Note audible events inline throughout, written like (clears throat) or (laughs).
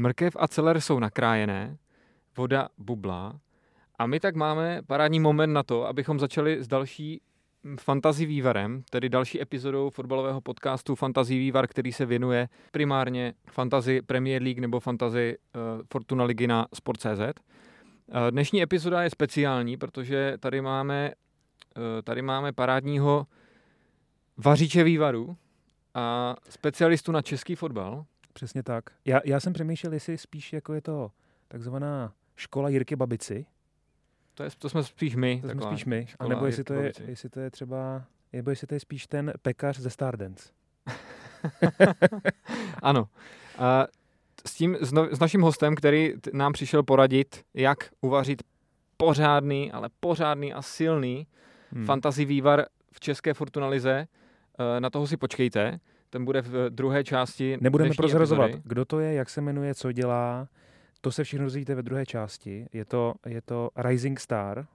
Mrkev a celer jsou nakrájené, voda bublá a my tak máme parádní moment na to, abychom začali s další Fantasy vývarem, tedy další epizodou fotbalového podcastu Fantasy vývar, který se věnuje primárně Fantasy Premier League nebo Fantasy uh, Fortuna ligy na Sport.cz. Uh, dnešní epizoda je speciální, protože tady máme, uh, tady máme parádního vaříče vývaru a specialistu na český fotbal. Přesně tak. Já, já jsem přemýšlel, jestli spíš jako je to takzvaná škola Jirky Babici. To, je, to jsme spíš my. To jsme spíš my. A nebo jestli to, je, jestli to je třeba, nebo jestli to je spíš ten pekař ze Stardance. (laughs) ano. A s tím, s, no, s naším hostem, který nám přišel poradit, jak uvařit pořádný, ale pořádný a silný hmm. fantasy vývar v české Fortunalize, eh, na toho si počkejte. Ten bude v druhé části. Nebudeme prozrazovat, kdo to je, jak se jmenuje, co dělá. To se všechno dozvíte ve druhé části. Je to, je to Rising Star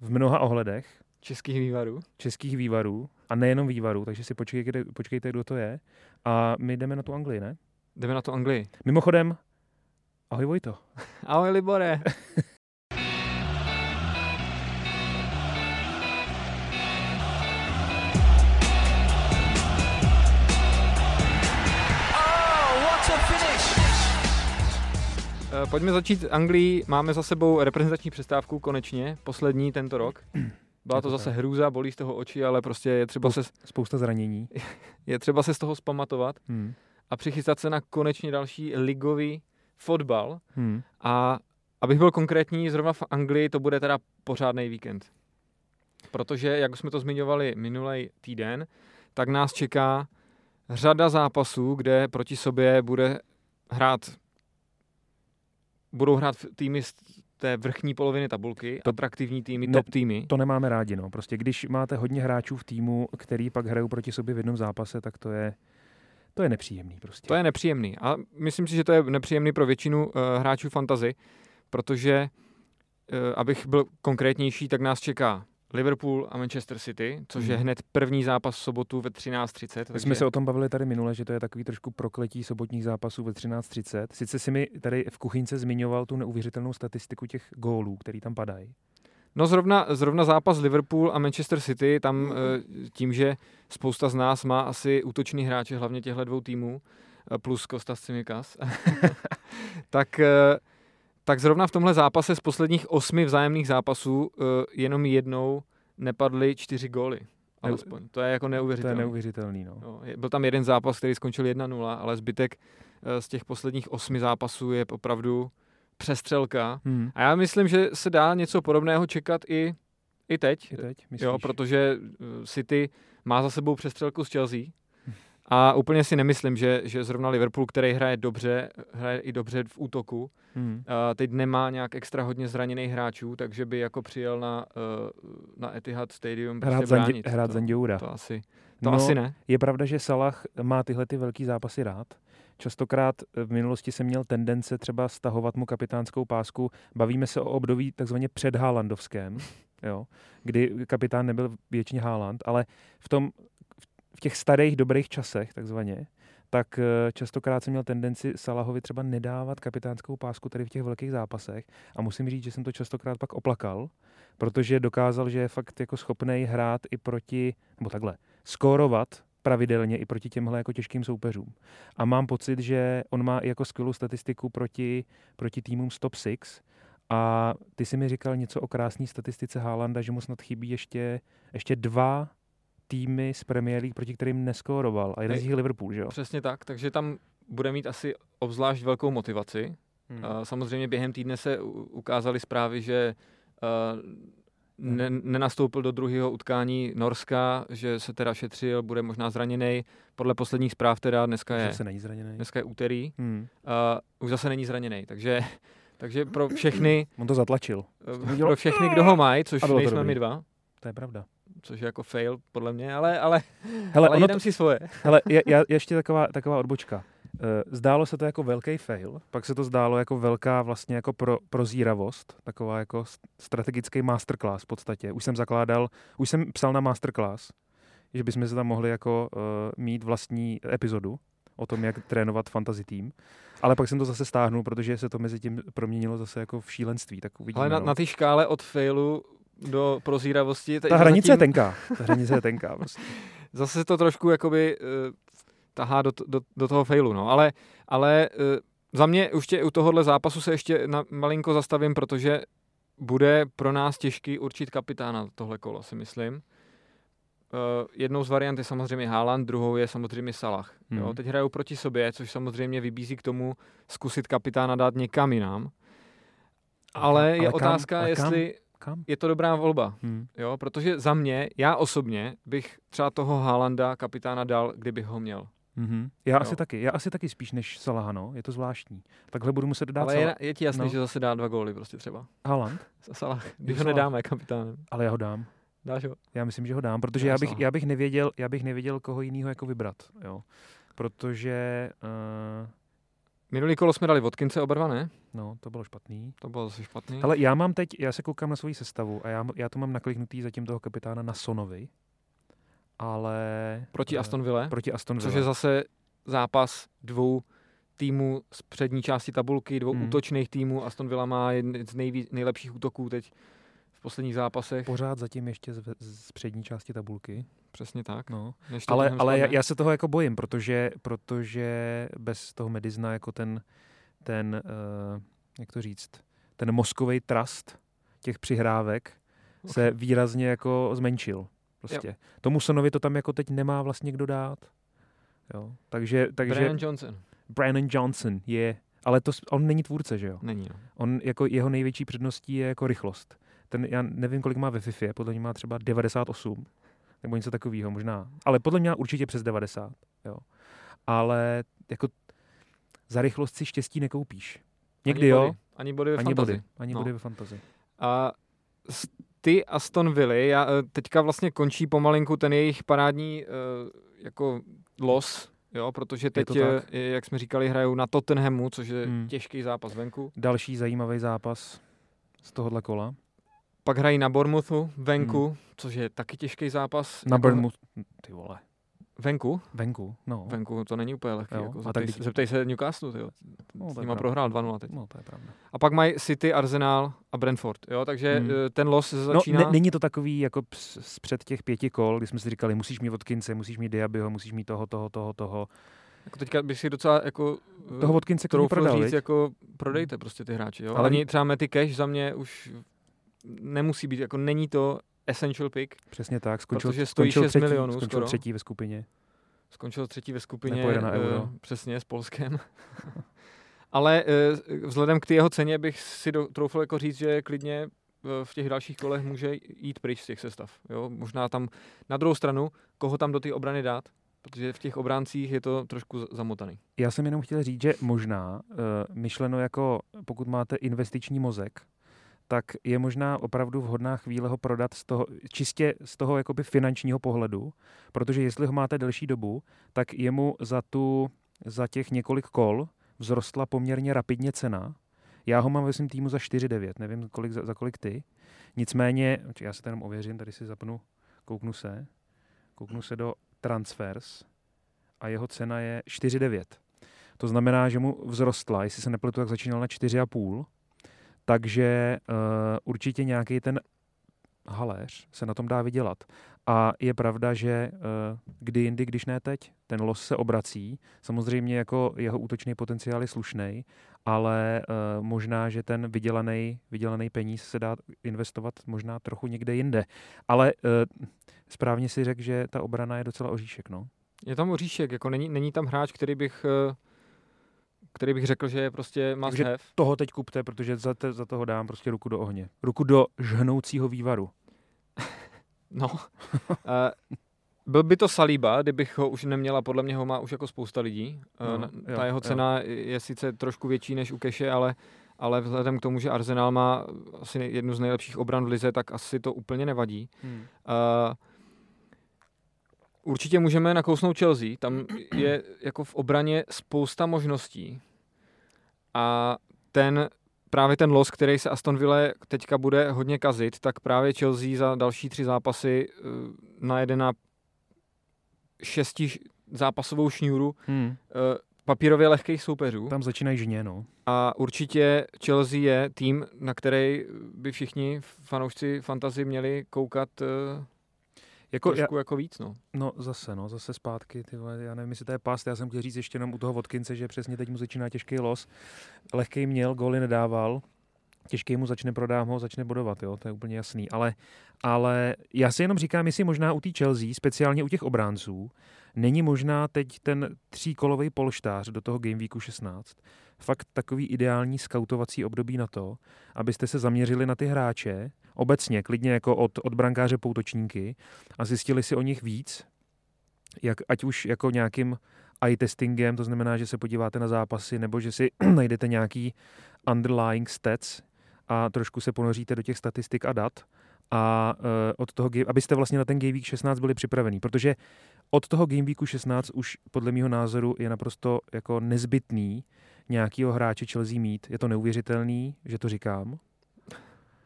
v mnoha ohledech. Českých vývarů. Českých vývarů. A nejenom vývarů, takže si počkejte, počkejte, kdo to je. A my jdeme na tu Anglii, ne? Jdeme na tu Anglii. Mimochodem, ahoj Vojto. ahoj Libore. (laughs) pojďme začít Anglii. Máme za sebou reprezentační přestávku konečně, poslední tento rok. Byla to zase hrůza, bolí z toho oči, ale prostě je třeba se... Spousta zranění. (laughs) Je třeba se z toho spamatovat hmm. a přichystat se na konečně další ligový fotbal. Hmm. A abych byl konkrétní, zrovna v Anglii to bude teda pořádný víkend. Protože, jak jsme to zmiňovali minulý týden, tak nás čeká řada zápasů, kde proti sobě bude hrát budou hrát týmy z té vrchní poloviny tabulky, to, atraktivní týmy, ne, top týmy. To nemáme rádi, no. Prostě když máte hodně hráčů v týmu, který pak hrajou proti sobě v jednom zápase, tak to je, to je nepříjemný prostě. To je nepříjemný. A myslím si, že to je nepříjemný pro většinu uh, hráčů fantazy, protože, uh, abych byl konkrétnější, tak nás čeká Liverpool a Manchester City, což je mhm. hned první zápas v sobotu ve 13.30. My takže... jsme se o tom bavili tady minule, že to je takový trošku prokletí sobotních zápasů ve 13.30. Sice si mi tady v kuchyňce zmiňoval tu neuvěřitelnou statistiku těch gólů, který tam padají. No zrovna, zrovna zápas Liverpool a Manchester City, tam eh, tím, že spousta z nás má asi útočný hráče, hlavně těchto dvou týmů, eh, plus Kostas Cimikas, (laughs) tak eh, tak zrovna v tomhle zápase z posledních osmi vzájemných zápasů uh, jenom jednou nepadly čtyři góly. Alespoň. To je jako neuvěřitelné. To je neuvěřitelný, no. no. Byl tam jeden zápas, který skončil 1-0, ale zbytek uh, z těch posledních osmi zápasů je opravdu přestřelka. Hmm. A já myslím, že se dá něco podobného čekat i, i teď. I teď, myslíš? Jo, protože eh, City má za sebou přestřelku s Chelsea a úplně si nemyslím, že, že zrovna Liverpool, který hraje dobře, hraje i dobře v útoku, hmm. a teď nemá nějak extra hodně zraněných hráčů, takže by jako přijel na, uh, na Etihad Stadium hrát, prostě bránit. hrát to, Zanděura. To asi, to no, asi ne. Je pravda, že Salah má tyhle ty velký zápasy rád. Častokrát v minulosti jsem měl tendence třeba stahovat mu kapitánskou pásku. Bavíme se o období takzvaně předhálandovském, jo, kdy kapitán nebyl většině Haaland, ale v tom v těch starých dobrých časech, takzvaně, tak eh, častokrát jsem měl tendenci Salahovi třeba nedávat kapitánskou pásku tady v těch velkých zápasech a musím říct, že jsem to častokrát pak oplakal, protože dokázal, že je fakt jako schopný hrát i proti, nebo takhle, skórovat pravidelně i proti těmhle jako těžkým soupeřům. A mám pocit, že on má i jako skvělou statistiku proti, proti týmům z top 6 a ty si mi říkal něco o krásné statistice Haalanda, že mu snad chybí ještě, ještě dva týmy z Premier League, proti kterým neskóroval. A jeden z nich je Liverpool, že jo? Přesně tak, takže tam bude mít asi obzvlášť velkou motivaci. Hmm. Samozřejmě během týdne se ukázaly zprávy, že ne, nenastoupil do druhého utkání Norska, že se teda šetřil, bude možná zraněný. Podle posledních zpráv teda dneska je, zase není zraněný. Dneska je úterý. Hmm. Uh, už zase není zraněný, takže, takže pro všechny... On to zatlačil. Pro všechny, kdo ho mají, což nejsme my dva. To je pravda což je jako fail podle mě, ale, ale, hele, ale ono to, si svoje. Hele, je, je, (laughs) ještě taková, taková odbočka. Eh, zdálo se to jako velký fail, pak se to zdálo jako velká vlastně jako pro, prozíravost, taková jako strategický masterclass v podstatě. Už jsem zakládal, už jsem psal na masterclass, že bychom se tam mohli jako uh, mít vlastní epizodu. o tom, jak trénovat fantasy tým. Ale pak jsem to zase stáhnul, protože se to mezi tím proměnilo zase jako v šílenství. Tak uvidíme, Ale na, no. na té škále od failu do prozíravosti... Ta hranice je tenká. Ta (laughs) hranice je tenká. Prostě. Zase se to trošku jakoby uh, tahá do, do, do toho failu, no. Ale, ale uh, za mě už tě, u tohohle zápasu se ještě na malinko zastavím, protože bude pro nás těžký určit kapitána tohle kolo, si myslím. Uh, jednou z variant je samozřejmě Haaland, druhou je samozřejmě Salah. Hmm. Jo, teď hrajou proti sobě, což samozřejmě vybízí k tomu zkusit kapitána dát někam jinam. Ale, ale je kam, otázka, ale jestli kam? je to dobrá volba. Hmm. Jo, protože za mě, já osobně bych třeba toho Haalanda kapitána dal, kdybych ho měl. Mm-hmm. Já jo. asi taky. Já asi taky spíš než Salah, no. Je to zvláštní. Takhle budu muset dát Ale je, je ti jasný, no. že zase dá dva góly prostě třeba. Haaland? (laughs) Salah. Když ho nedáme kapitánem. Ale já ho dám. Dáš ho? Já myslím, že ho dám, protože já, já, bych, já, bych, nevěděl, já bych nevěděl, koho jiného jako vybrat. Jo. Protože... Uh... Minulý kolo jsme dali Vodkince oba dva, ne? No, to bylo špatný. To bylo zase špatný. Ale já mám teď, já se koukám na svoji sestavu a já, já to mám nakliknutý zatím toho kapitána na Sonovi. Ale... Proti uh, Aston Villa? Proti Aston Villa. Což je zase zápas dvou týmů z přední části tabulky, dvou hmm. útočných týmů. Aston Villa má jeden z nejví, nejlepších útoků teď v posledních zápasech. Pořád zatím ještě z, z přední části tabulky. Přesně tak. No. Ale, ale já, já se toho jako bojím, protože, protože bez toho Medizna jako ten, ten uh, jak to říct, ten mozkový trust těch přihrávek okay. se výrazně jako zmenšil. Prostě. Jo. Tomu Sonovi to tam jako teď nemá vlastně kdo dát. Jo. Takže, takže... Brandon Johnson. Brandon Johnson je, ale to, on není tvůrce, že jo? Není. No. On jako jeho největší předností je jako rychlost. Ten, já nevím, kolik má ve FIFA, podle mě má třeba 98, nebo něco takového možná. Ale podle mě určitě přes 90, jo. Ale jako za rychlost si štěstí nekoupíš. Někdy ani jo. Body. Ani body ve ani fantasy. Body. Ani no. body ve fantasy. A ty Aston Villa, já, eh, teďka vlastně končí pomalinku ten jejich parádní uh, jako los, jo, protože teď, je je, jak jsme říkali, hrajou na Tottenhamu, což je hmm. těžký zápas venku. Další zajímavý zápas z tohohle kola. Pak hrají na Bournemouthu venku, hmm. což je taky těžký zápas. Na jako... Bournemouth, ty vole. Venku? Venku, no. Venku to není úplně lehké. Jako, zeptej, tak... zeptej se Newcastle, tyjo. No, s nima prohrál 2-0 teď. No, to je pravda. A pak mají City, Arsenal a Brentford, jo, takže hmm. ten los se no, začíná... No, ne, není to takový jako před těch pěti kol, kdy jsme si říkali, musíš mít Vodkince, musíš mít Diabyho, musíš mít toho, toho, toho, toho. Jako teďka bych si docela jako... Toho Vodkince troufl prodal, říct, jako prodejte prostě ty hráči, jo. Ale Ani třeba Matty Cash za mě už nemusí být, jako není to essential pick. Přesně tak, skončil, protože stojí skončil 6 třetí, milionů skončil skoro. třetí ve skupině. Skončil třetí ve skupině. Nepojede na euro. Uh, přesně, s Polskem. (laughs) Ale uh, vzhledem k té jeho ceně bych si do, troufl jako říct, že klidně v těch dalších kolech může jít pryč z těch sestav. Jo? Možná tam na druhou stranu, koho tam do té obrany dát, protože v těch obráncích je to trošku zamotaný. Já jsem jenom chtěl říct, že možná uh, myšleno jako pokud máte investiční mozek, tak je možná opravdu vhodná chvíle ho prodat z toho, čistě z toho jakoby finančního pohledu, protože jestli ho máte delší dobu, tak jemu za, tu, za těch několik kol vzrostla poměrně rapidně cena. Já ho mám ve svém týmu za 4,9, nevím kolik, za, za kolik ty. Nicméně, já se jenom ověřím, tady si zapnu, kouknu se, kouknu se do transfers a jeho cena je 4,9. To znamená, že mu vzrostla, jestli se nepletu, tak začínal na 4,5 takže uh, určitě nějaký ten haléř se na tom dá vydělat. A je pravda, že uh, kdy jindy, když ne teď, ten los se obrací. Samozřejmě jako jeho útočný potenciál je slušný, ale uh, možná, že ten vydělaný, vydělaný peníz se dá investovat možná trochu někde jinde. Ale správně si řekl, že ta obrana je docela oříšek. No? Je tam oříšek, jako není, není tam hráč, který bych který bych řekl, že je prostě must Takže have. toho teď kupte, protože za, te, za toho dám prostě ruku do ohně. Ruku do žhnoucího vývaru. (laughs) no. uh, byl by to Saliba, kdybych ho už neměla, podle mě ho má už jako spousta lidí. Uh, no, Ta jo, jeho cena jo. je sice trošku větší než u Keše, ale, ale vzhledem k tomu, že Arsenal má asi jednu z nejlepších obran v lize, tak asi to úplně nevadí. Hmm. Uh, Určitě můžeme nakousnout Chelsea, tam je jako v obraně spousta možností a ten právě ten los, který se Aston Villa teďka bude hodně kazit, tak právě Chelsea za další tři zápasy eh, najede na šesti zápasovou šňůru Hmm. uh, papírově lehkých soupeřů. Tam začínají žně, no. A určitě Chelsea je tým, na který by všichni fanoušci fantasy měli koukat Jako, já, trošku jako víc. No. no zase, no, zase zpátky, ty vole, já nevím, jestli to je past, já jsem chtěl říct ještě jenom u toho Vodkince, že přesně teď mu začíná těžký los. Lehký měl, góly nedával, těžký mu začne prodám ho, začne bodovat, jo, to je úplně jasný. Ale, ale já si jenom říkám, jestli možná u té Chelsea, speciálně u těch obránců, není možná teď ten tříkolový polštář do toho Game Weeku 16 fakt takový ideální skautovací období na to, abyste se zaměřili na ty hráče, obecně, klidně jako od, od brankáře poutočníky a zjistili si o nich víc, jak, ať už jako nějakým eye testingem, to znamená, že se podíváte na zápasy, nebo že si (clears throat) najdete nějaký underlying stats a trošku se ponoříte do těch statistik a dat a uh, od toho, abyste vlastně na ten Game Week 16 byli připravení, protože od toho Game Weeku 16 už podle mého názoru je naprosto jako nezbytný nějakýho hráče Chelsea mít. Je to neuvěřitelný, že to říkám.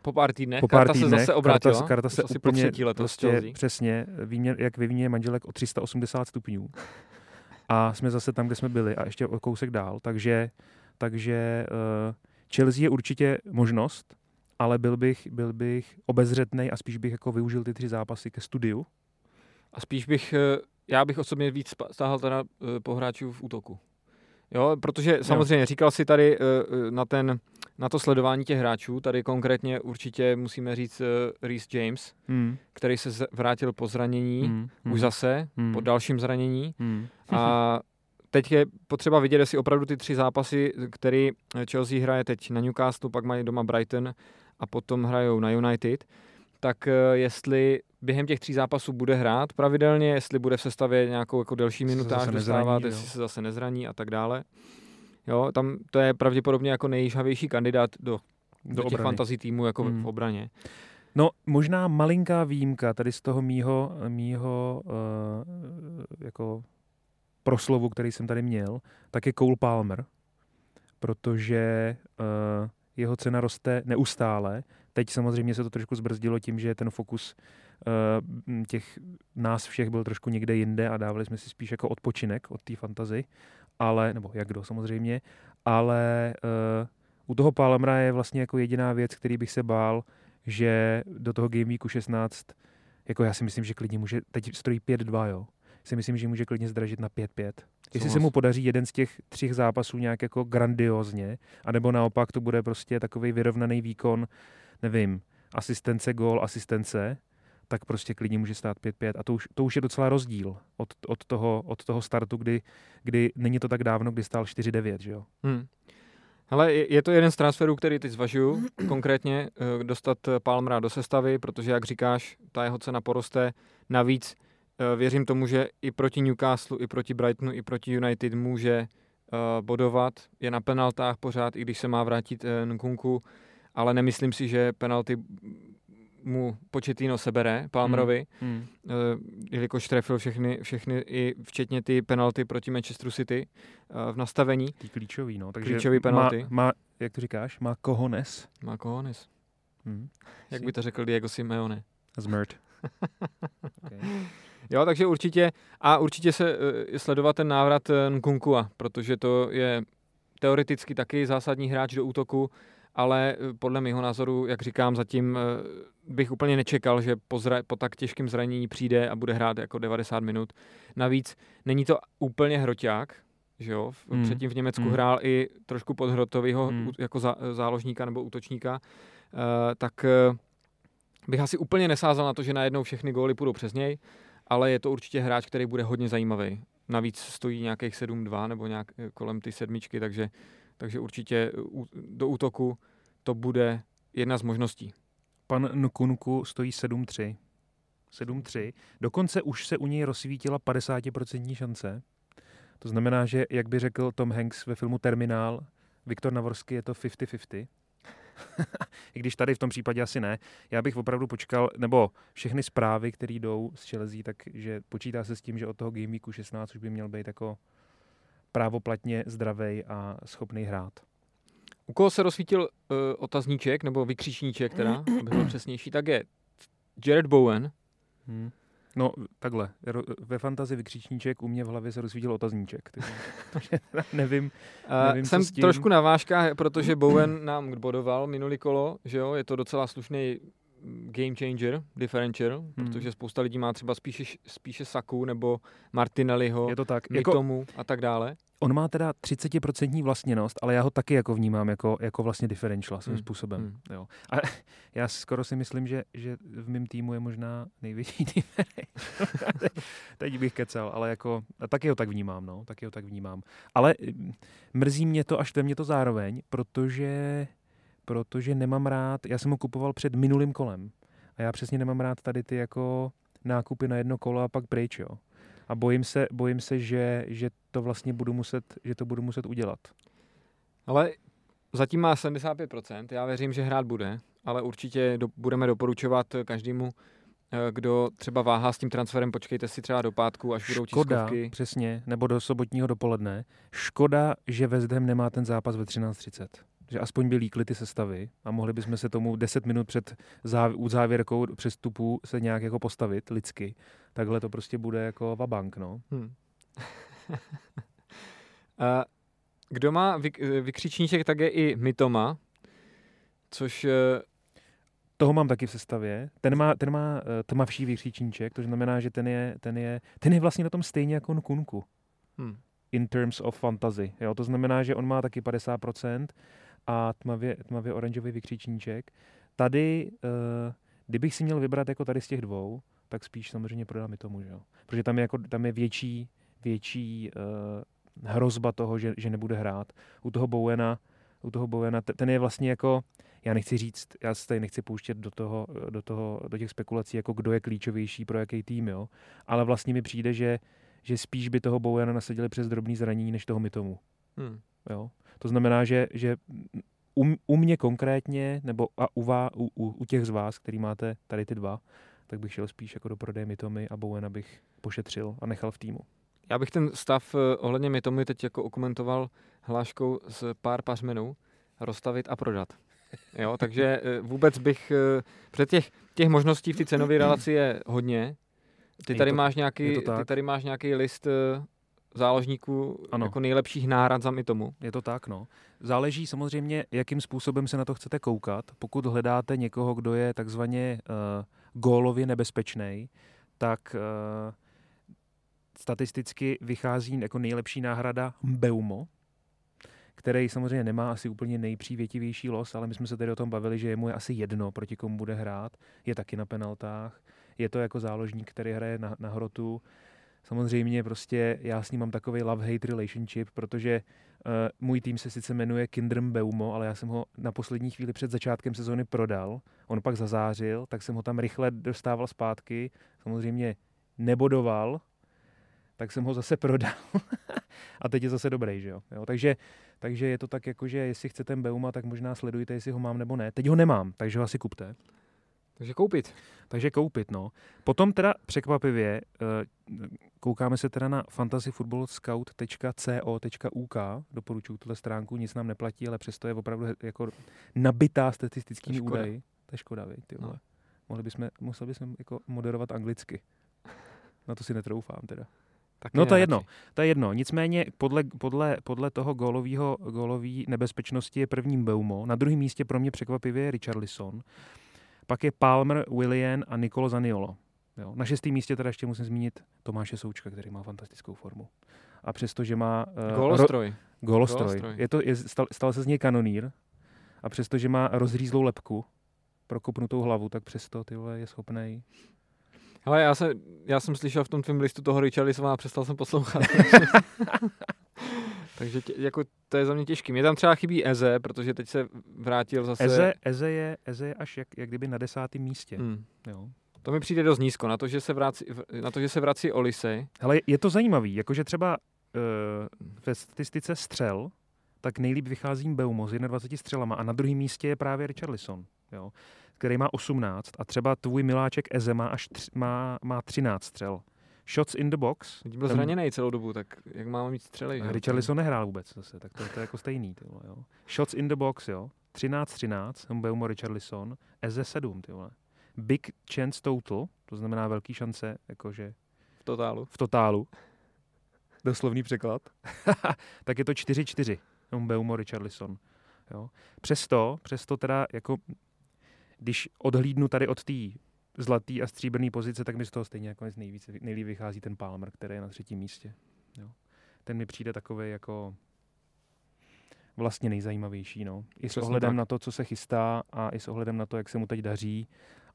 Po pár týdnech, Po pár karta týdnech, se zase obrátila. Karta, karta se asi úplně po letos prostě Chelsea. přesně, výmě, jak vyvině manželek o 380 stupňů. A jsme zase tam, kde jsme byli a ještě o kousek dál. Takže, takže uh, Chelsea je určitě možnost, ale byl bych, byl bych obezřetný a spíš bych jako využil ty tři zápasy ke studiu. A spíš bych, eh, já bych osobně víc stáhal teda eh, po hráčů v útoku. Jo, protože samozřejmě říkal si tady eh, eh, na, ten, na to sledování těch hráčů, tady konkrétně určitě musíme říct eh, Reece James, Hmm. který se vrátil po zranění, Hmm. už zase, Hmm. po dalším zranění. Hmm. A teď je potřeba vidět, jestli opravdu ty tři zápasy, který Chelsea hraje teď na Newcastle, pak mají doma Brighton a potom hrajou na United, tak jestli během těch tří zápasů bude hrát pravidelně, jestli bude v sestavě nějakou jako delší minutáž dostávat, jestli jo. se zase nezraní a tak dále. Jo, tam to je pravděpodobně jako nejžhavější kandidát do, do, do těch obrany. fantasy týmů jako Hmm. v obraně. No, možná malinká výjimka tady z toho mýho, mýho uh, jako proslovu, který jsem tady měl, tak je Cole Palmer, protože uh, jeho cena roste neustále. Teď samozřejmě se to trošku zbrzdilo tím, že ten fokus uh, těch nás všech byl trošku někde jinde a dávali jsme si spíš jako odpočinek od té fantazy, ale, nebo jak kdo samozřejmě, ale uh, u toho Palmera je vlastně jako jediná věc, který bych se bál, že do toho Game Weeku 16, jako já si myslím, že klidně může, teď stojí 5-2, jo. Si myslím, že může klidně zdražit na 5-5. Jestli se mu podaří jeden z těch třech zápasů nějak jako grandiozně, anebo naopak to bude prostě takový vyrovnaný výkon, nevím, asistence, gól, asistence, tak prostě klidně může stát 5-5 a to už, to už je docela rozdíl od, od, toho, od toho startu, kdy, kdy není to tak dávno, kdy stál 4-9, že jo. Hmm. Hele, je to jeden z transferů, který teď zvažuju, (clears throat) konkrétně eh, dostat eh, Palmera do sestavy, protože, jak říkáš, ta jeho cena poroste. Navíc eh, věřím tomu, že i proti Newcastle, i proti Brightonu, i proti United může bodovat. Je na penaltách pořád, i když se má vrátit Nkunku, ale nemyslím si, že penalty mu Početino sebere Palmerovi, Hmm. eh, jelikož trefil všechny, všechny i včetně ty penalty proti Manchesteru City eh, v nastavení. Ty klíčový, no. Takže Klíčový penalty. Má, má, jak to říkáš, má kohones. Má kohonis. Hmm. Jak by to řekl Diego Simeone. Zmrt. (laughs) okay. Jo, takže určitě, a určitě se uh, sledovat ten návrat uh, Nkunkua, protože to je teoreticky taky zásadní hráč do útoku, ale eh, podle mého názoru, jak říkám, zatím eh, bych úplně nečekal, že po, zra- po tak těžkém zranění přijde a bude hrát jako 90 minut. Navíc není to úplně hroťák, že jo? V- Mm. Předtím v Německu Mm. hrál i trošku podhrotovýho Mm. mm. jako za, záložníka nebo útočníka, uh, tak uh, bych asi úplně nesázal na to, že najednou všechny góly půjdou přes něj, ale je to určitě hráč, který bude hodně zajímavý. Navíc stojí nějakých 7-2 nebo nějak kolem ty sedmičky, takže, takže určitě eh, do útoku to bude jedna z možností. Pan Nkunku stojí 7-3. 7-3. Dokonce už se u něj rozsvítila 50% šance. To znamená, že, jak by řekl Tom Hanks ve filmu Terminál, Viktor Navorsky je to 50-50. (laughs) I když tady v tom případě asi ne. Já bych opravdu počkal, nebo všechny zprávy, které jdou z Chelsea, takže počítá se s tím, že od toho Game Weeku 16 už by měl být jako právoplatně zdravý a schopný hrát. U koho se rozsvítil uh, otazníček nebo vykřičníček, teda, aby byl přesnější, tak je Jared Bowen, Hmm. No, takhle. Ve fantazi vykřičníček u mě v hlavě se rozsvítil otazníček. Takže (laughs) nevím, Uh, Nevím, co jsem s tím. trošku na vážkách, protože Bowen nám bodoval minulý kolo, že jo, je to docela slušný game changer, differential, Hmm. protože spousta lidí má třeba spíše, spíše Saku nebo Martinelliho, je to tak. Jako, Mitomu a tak dále. On má teda 30% vlastněnost, ale já ho taky jako vnímám jako, jako vlastně differential svým Hmm. způsobem. Hmm. Jo. A já skoro si myslím, že, že v mém týmu je možná největší (laughs) differential. Teď bych kecal, ale jako, a taky ho tak vnímám, no, taky ho tak vnímám. Ale mm, mrzí mě to, až ve mě to zároveň, protože, protože nemám rád, já jsem ho kupoval před minulým kolem a já přesně nemám rád tady ty jako nákupy na jedno kolo a pak pryč, jo. A bojím se, bojím se že, že to vlastně budu muset, že to budu muset udělat. Ale zatím má 75%, já věřím, že hrát bude, ale určitě do, budeme doporučovat každému, eh, kdo třeba váhá s tím transferem, počkejte si třeba do pátku, až budou Škoda, tiskovky. přesně, nebo do sobotního dopoledne. Škoda, že West Ham nemá ten zápas ve 13.30. Že aspoň by líkly ty sestavy a mohli bychom se tomu 10 minut před záv- závěrkou přestupu se nějak jako postavit lidsky. Takhle to prostě bude jako vabank, no. Hmm. (laughs) A kdo má vyk, vykřičníček, tak je i Mitoma, což eh, Toho mám taky v sestavě. Ten má, ten má uh, tmavší vykřičníček, to znamená, že ten je, ten je, ten je vlastně na tom stejně jako Nkunku. hm, in terms of fantasy. Jo? To znamená, že on má taky 50% a tmavě, tmavě oranžový vykřičníček. Tady, uh, kdybych si měl vybrat jako tady z těch dvou, tak spíš samozřejmě prodám i tomu, že jo? Protože tam je, jako, tam je větší, větší uh, hrozba toho, že, že nebude hrát. U toho Bowena, u toho Bowena, te- ten je vlastně jako, já nechci říct, já se tady nechci pouštět do toho, do toho, do těch spekulací, jako kdo je klíčovější pro jaký tým, jo? Ale vlastně mi přijde, že že spíš by toho Bowena nasadili přes drobný zranění, než toho Mitomu. hm. Jo? To znamená, že, že u, u mě konkrétně, nebo a u, vá, u, u, u těch z vás, který máte tady ty dva, tak bych šel spíš jako do prodeje Mitomy a Bowena bych pošetřil a nechal v týmu. Já bych ten stav eh, ohledně Mitomy teď jako okomentoval hláškou s pár pařmenů, rozstavit a prodat. (laughs) Jo, takže eh, vůbec bych, eh, před těch, těch možností v té cenové (clears throat) relaci je hodně. Ty tady, to- máš nějaký, ty tady máš nějaký list záložníků Ano. jako nejlepších nárad za Mitomu. Je to tak, no. Záleží samozřejmě, jakým způsobem se na to chcete koukat. Pokud hledáte někoho, kdo je takzvaně uh, gólově nebezpečný, tak uh, statisticky vychází jako nejlepší náhrada Beumo, který samozřejmě nemá asi úplně nejpřívětivější los, ale my jsme se tady o tom bavili, že jemu je asi jedno, proti komu bude hrát. Je taky na penaltách. Je to jako záložník, který hraje na, na hrotu. Samozřejmě prostě já s ním mám takový love-hate relationship, protože uh, můj tým se sice jmenuje Kindrem Beumo, ale já jsem ho na poslední chvíli před začátkem sezóny prodal. On pak zazářil, tak jsem ho tam rychle dostával zpátky. Samozřejmě nebodoval, tak jsem ho zase prodal. (laughs) a teď je zase dobrý, že jo? jo takže, takže je to tak jako, že jestli chcete Beuma, tak možná sledujte, jestli ho mám nebo ne. Teď ho nemám, takže ho asi kupte. Takže koupit. Takže koupit, no. Potom teda překvapivě eh, koukáme se teda na fantasyfootballscout.co.uk, doporučuji tuhle stránku, nic nám neplatí, ale přesto je opravdu jako nabitá statistickými údaji. To je škoda, viď, ty No. vole. Mohli bychom, museli bychom jako moderovat anglicky. Na to si netroufám teda. Taky No to je jedno. To je jedno. Nicméně podle, podle, podle toho gólového, gólový nebezpečnosti je prvním Beumo. Na druhém místě pro mě překvapivě je Richarlison. Pak je Palmer, Willian a Nicolo Zaniolo. Jo. Na šestém místě teda ještě musím zmínit Tomáše Součka, který má fantastickou formu. A přesto, že má... Uh, Gólostroj. golostroj. Gólostroj. Je to, je, stal, stal se z něj kanonýr. A přesto, že má rozřízlou lepku, prokopnutou hlavu, tak přesto ty vole, je schopný. Hele, já, se, já jsem slyšel v tom tvém listu toho Richarlisona a přestal jsem poslouchat. (laughs) Takže tě, jako, to je za mě těžký. Mě tam třeba chybí Eze, protože teď se vrátil zase... Eze, Eze, je, Eze je až jak, jak kdyby na desátém místě. Hmm. Jo. To mi přijde dost nízko, na to, že se vrací, na to, že se vrací Olisej. Hele, je to zajímavý, jakože třeba uh, ve statistice střel, tak nejlíp vychází Beumo s 21 střelama a na druhém místě je právě Richarlison, jo, který má 18 a třeba tvůj miláček Eze má, až tři, má, má 13 střel. Shots in the box. Teď byl ten- zraněný celou dobu, tak jak máme mít střely? Richarlison nehrál vůbec zase, tak to, to je jako stejný. Ty vole, jo. Shots in the box, jo. 13-13, Beumo Richarlison, Eze 7, ty vole. big chance total, to znamená velký šance, jakože V totálu. v totálu, doslovný překlad, (laughs) tak je to 4-4, Mbeumo Richarlison. Jo. Přesto, přesto teda jako, když odhlídnu tady od té zlatý a stříbrný pozice, tak mi z toho stejně jako nejvíc, nejlíp vychází ten Palmer, který je na třetím místě. Jo. Ten mi přijde takový jako vlastně nejzajímavější. No. I s Přesně ohledem tak. na to, co se chystá a i s ohledem na to, jak se mu teď daří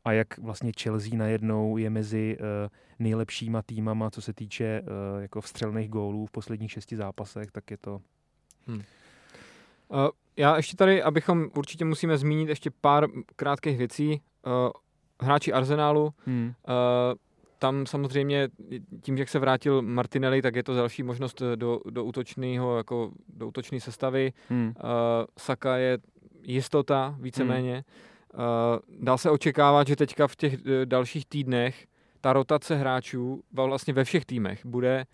a jak vlastně Chelsea najednou je mezi uh, nejlepšíma týmama, co se týče uh, jako vstřelných gólů v posledních šesti zápasech, tak je to Uh, já ještě tady, abychom určitě musíme zmínit ještě pár krátkých věcí. Uh, hráči Arsenálu, hmm. uh, tam samozřejmě tím, jak se vrátil Martinelli, tak je to další možnost eh, do, do útočného, jako do útočné sestavy. Hmm. Uh, Saka je jistota víceméně. Uh, dá se očekávat, že teďka v těch dalších týdnech ta rotace hráčů vlastně ve všech týmech bude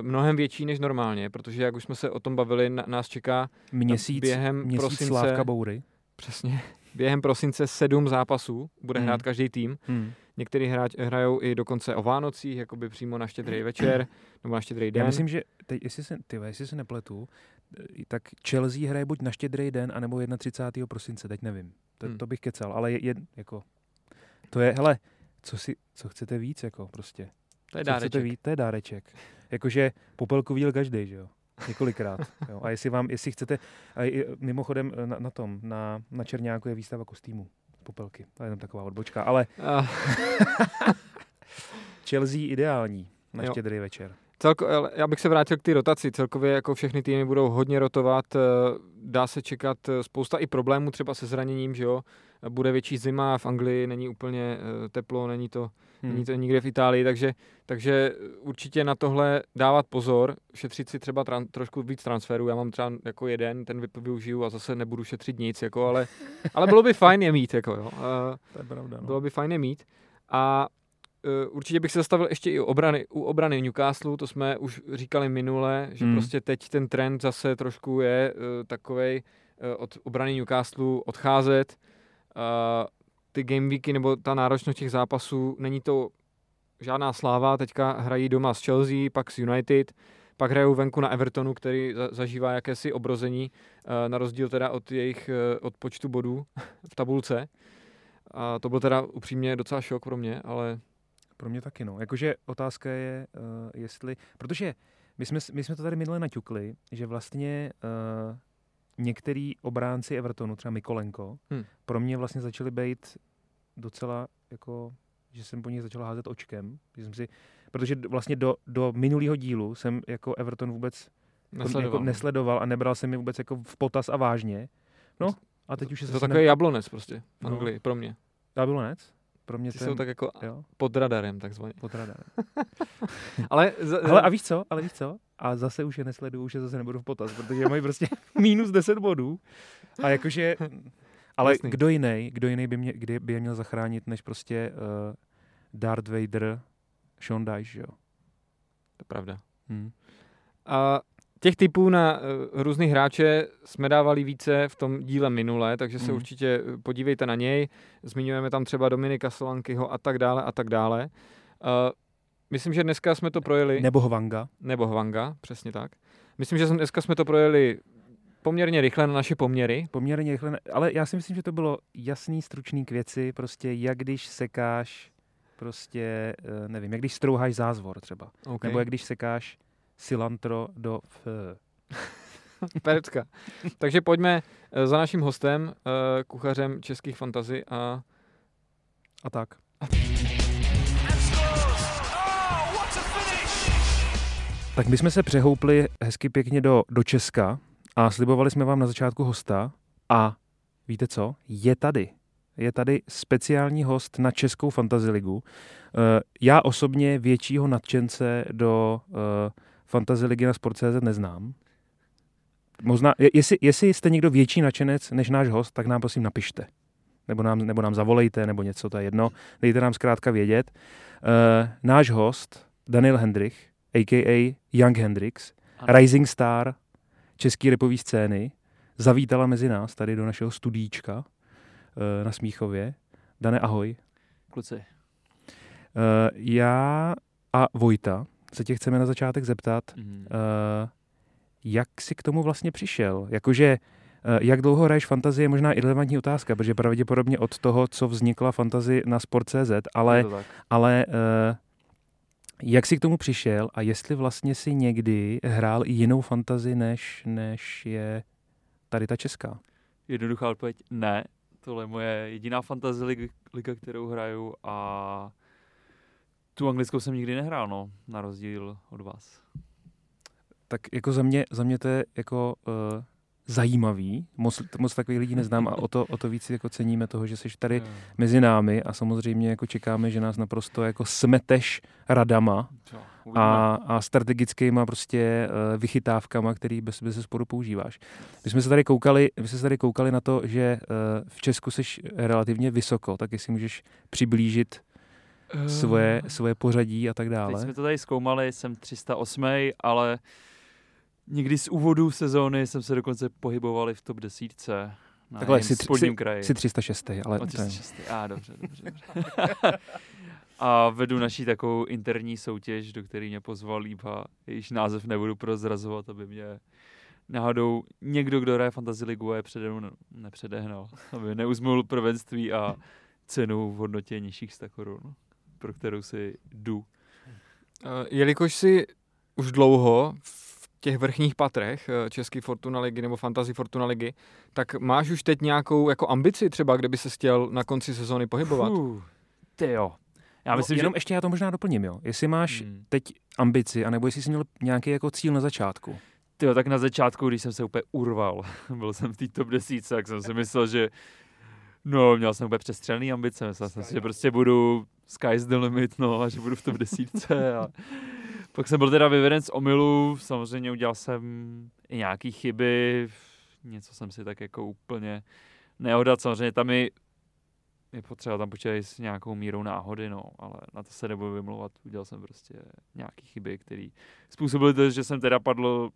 mnohem větší než normálně, protože jak už jsme se o tom bavili, nás čeká Měsíc, během měsíc prosince, Slávka Boury. přesně, během prosince sedm zápasů bude Hmm. hrát každý tým. Hmm. Některý hráč hrajou i dokonce o Vánocích, jakoby přímo na štědrý (clears throat) večer nebo na štědrý den. Já myslím, že teď, jestli se, ty, jestli se nepletu, eh, tak Chelsea hraje buď na štědrý den, anebo 31. prosince, teď nevím. To, Hmm. to bych kecal, ale je, je, jako, to je, hele, co, si, co chcete víc, jako prostě. to je Co dáreček. víc, to je dáreček. Jakože popelku viděl každý, že jo? Několikrát. Jo. A jestli vám, jestli chcete, a mimochodem na, na tom, na, na Černáku je výstava kostýmů z popelky. To je jenom taková odbočka, ale Uh, (laughs) Chelsea ideální na štědrý večer. Celko, já bych se vrátil k té rotaci. Celkově jako všechny týmy budou hodně rotovat. eh, Dá se čekat eh, spousta i problémů třeba se zraněním, že jo. Bude větší zima, v Anglii není úplně eh, teplo, není to, Hmm. není to nikde v Itálii, takže, takže určitě na tohle dávat pozor, šetřit si třeba tran, trošku víc transferů. Já mám třeba jako jeden, ten využiju a zase nebudu šetřit nic, jako, ale, ale bylo by fajn je mít, jako jo. To je pravda, no. bylo by fajn je mít. A určitě bych se zastavil ještě i u obrany, u obrany Newcastle, to jsme už říkali minule, že Hmm. prostě teď ten trend zase trošku je uh, takovej uh, od obrany Newcastle odcházet. Uh, ty game weeky nebo ta náročnost těch zápasů, není to žádná sláva, teďka hrají doma s Chelsea, pak s United, pak hrajou venku na Evertonu, který za- zažívá jakési obrození, na rozdíl teda od jejich od počtu bodů (laughs) v tabulce. A to byl teda upřímně docela šok pro mě, ale Pro mě taky, no. Jakože otázka je, uh, jestli, protože my jsme, my jsme to tady minule naťukli, že vlastně uh, některý obránci Evertonu, třeba Mikolenko, Hmm. pro mě vlastně začaly být docela jako, že jsem po nich začal házet očkem, že jsem si, protože vlastně do, do minulého dílu jsem jako Everton vůbec jako nesledoval. Jako nesledoval a nebral jsem je vůbec jako v potaz a vážně. No, a teď už je to zase takový jablonec prostě v No. Anglii, pro mě. Jablonec? Pro mě Ty ten, jsou tak jako jo, pod radarem takzvaně. pod radarem. (laughs) Ale, z, Ale a víš co? Ale víš co? A zase už je nesleduju, už je zase nebudu v potaz, protože mají prostě (laughs) minus 10 bodů. A jakože, (laughs) ale Jasný. kdo jiný, kdo jiný by, mě, kdy by je měl zachránit, než prostě uh, Darth Vader, Sean Dyche, že jo? to je pravda. Hmm. A těch typů na uh, různý hráče jsme dávali více v tom díle minule, takže se Mhm. určitě eh, podívejte na něj. Zmiňujeme tam třeba Dominika Solankyho a tak dále a tak dále. Uh, myslím, že dneska jsme to projeli, Nebo Hwanga. nebo Hwanga, přesně tak. Myslím, že dneska jsme to projeli poměrně rychle na naše poměry. Poměrně rychle, ale já si myslím, že to bylo jasný, stručný k věci, prostě jak když sekáš, prostě, eh, nevím, jak když strouháš zázvor třeba. Okay. Nebo jak když sekáš cilantro do f. (laughs) Perecka. Takže pojďme eh, za naším hostem, eh, kuchařem českých fantazy a A tak. Tak my jsme se přehoupli hezky pěkně do, do Česka a slibovali jsme vám na začátku hosta a víte co? Je tady. Je tady speciální host na Českou fantasy ligu. Eh, Já osobně většího nadšence do fantasy ligy na Sport.cz neznám. Možná, je- jestli, jestli jste někdo větší nadšenec než náš host, tak nám prosím napište. Nebo nám, nebo nám zavolejte, nebo něco, to je jedno. Dejte nám zkrátka vědět. Uh, náš host, Daniel Hendrich, a.k.a. Young Hendrix, Ano. rising star české repové scény, zavítala mezi nás tady do našeho studíčka uh, na Smíchově. Dane, ahoj. Kluci. Uh, já a Vojta se tě chceme na začátek zeptat, mm-hmm. uh, jak jsi k tomu vlastně přišel? Jakože uh, jak dlouho hraješ fantazie, je možná irrelevantní otázka, protože pravděpodobně od toho, co vznikla fantazie na Sport.cz, ale, ale uh, jak jsi k tomu přišel a jestli vlastně si někdy hrál i jinou fantazii, než, než je tady ta česká? Jednoduchá odpověď ne. Tohle je moje jediná fantasy liga, liga, kterou hraju a tu anglickou jsem nikdy nehrál, no, na rozdíl od vás. Tak jako za mě, za mě to je jako uh, zajímavý. Moc, moc takových lidí neznám a o to, o to víc jako ceníme toho, že jsi tady yeah. mezi námi a samozřejmě jako čekáme, že nás naprosto jako smeteš radama a, a strategickýma prostě uh, vychytávkama, který bez, bez sporu používáš. My jsme se tady koukali, my jsme se tady koukali na to, že uh, v Česku jsi relativně vysoko, tak jestli můžeš přiblížit svoje, svoje pořadí a tak dále. Teď jsme to tady zkoumali, jsem 308, ale Někdy z úvodu sezóny jsem se dokonce pohyboval v top desítce. Na Takhle jsi, jsi, kraji. jsi 306, ale... O 306. A, dobře, dobře, dobře. a vedu naší takovou interní soutěž, do které mě pozval Líba. Jejíž název nebudu prozrazovat, aby mě náhodou někdo, kdo hraje Fantasy Ligu a je přede mnou nepředehnal. Aby neuzmul prvenství a cenu v hodnotě nižších 100 korun, pro kterou si jdu. Uh, jelikož si už dlouho těch vrchních patrech eh, České Fortuna ligy nebo Fantasy Fortuna ligy, tak máš už teď nějakou jako ambici třeba, kde by se chtěl na konci sezóny pohybovat? ty jo. Já no, myslím, no, jenom že... ještě já to možná doplním, jo. Jestli máš hmm. teď ambici, anebo jestli jsi měl nějaký jako cíl na začátku. Ty jo, tak na začátku, když jsem se úplně urval, (laughs) byl jsem v té top 10, tak jsem si myslel, že no, měl jsem úplně přestřelný ambice, myslel jsem si, že prostě budu sky's the limit, no, a že budu v top 10 a pak jsem byl teda vyveden z omylu, samozřejmě udělal jsem i nějaký chyby, něco jsem si tak jako úplně neodat, samozřejmě tam je, je potřeba tam počítat s nějakou mírou náhody, no, ale na to se nebudu vymlouvat, udělal jsem prostě nějaký chyby, které způsobily to, že jsem teda padl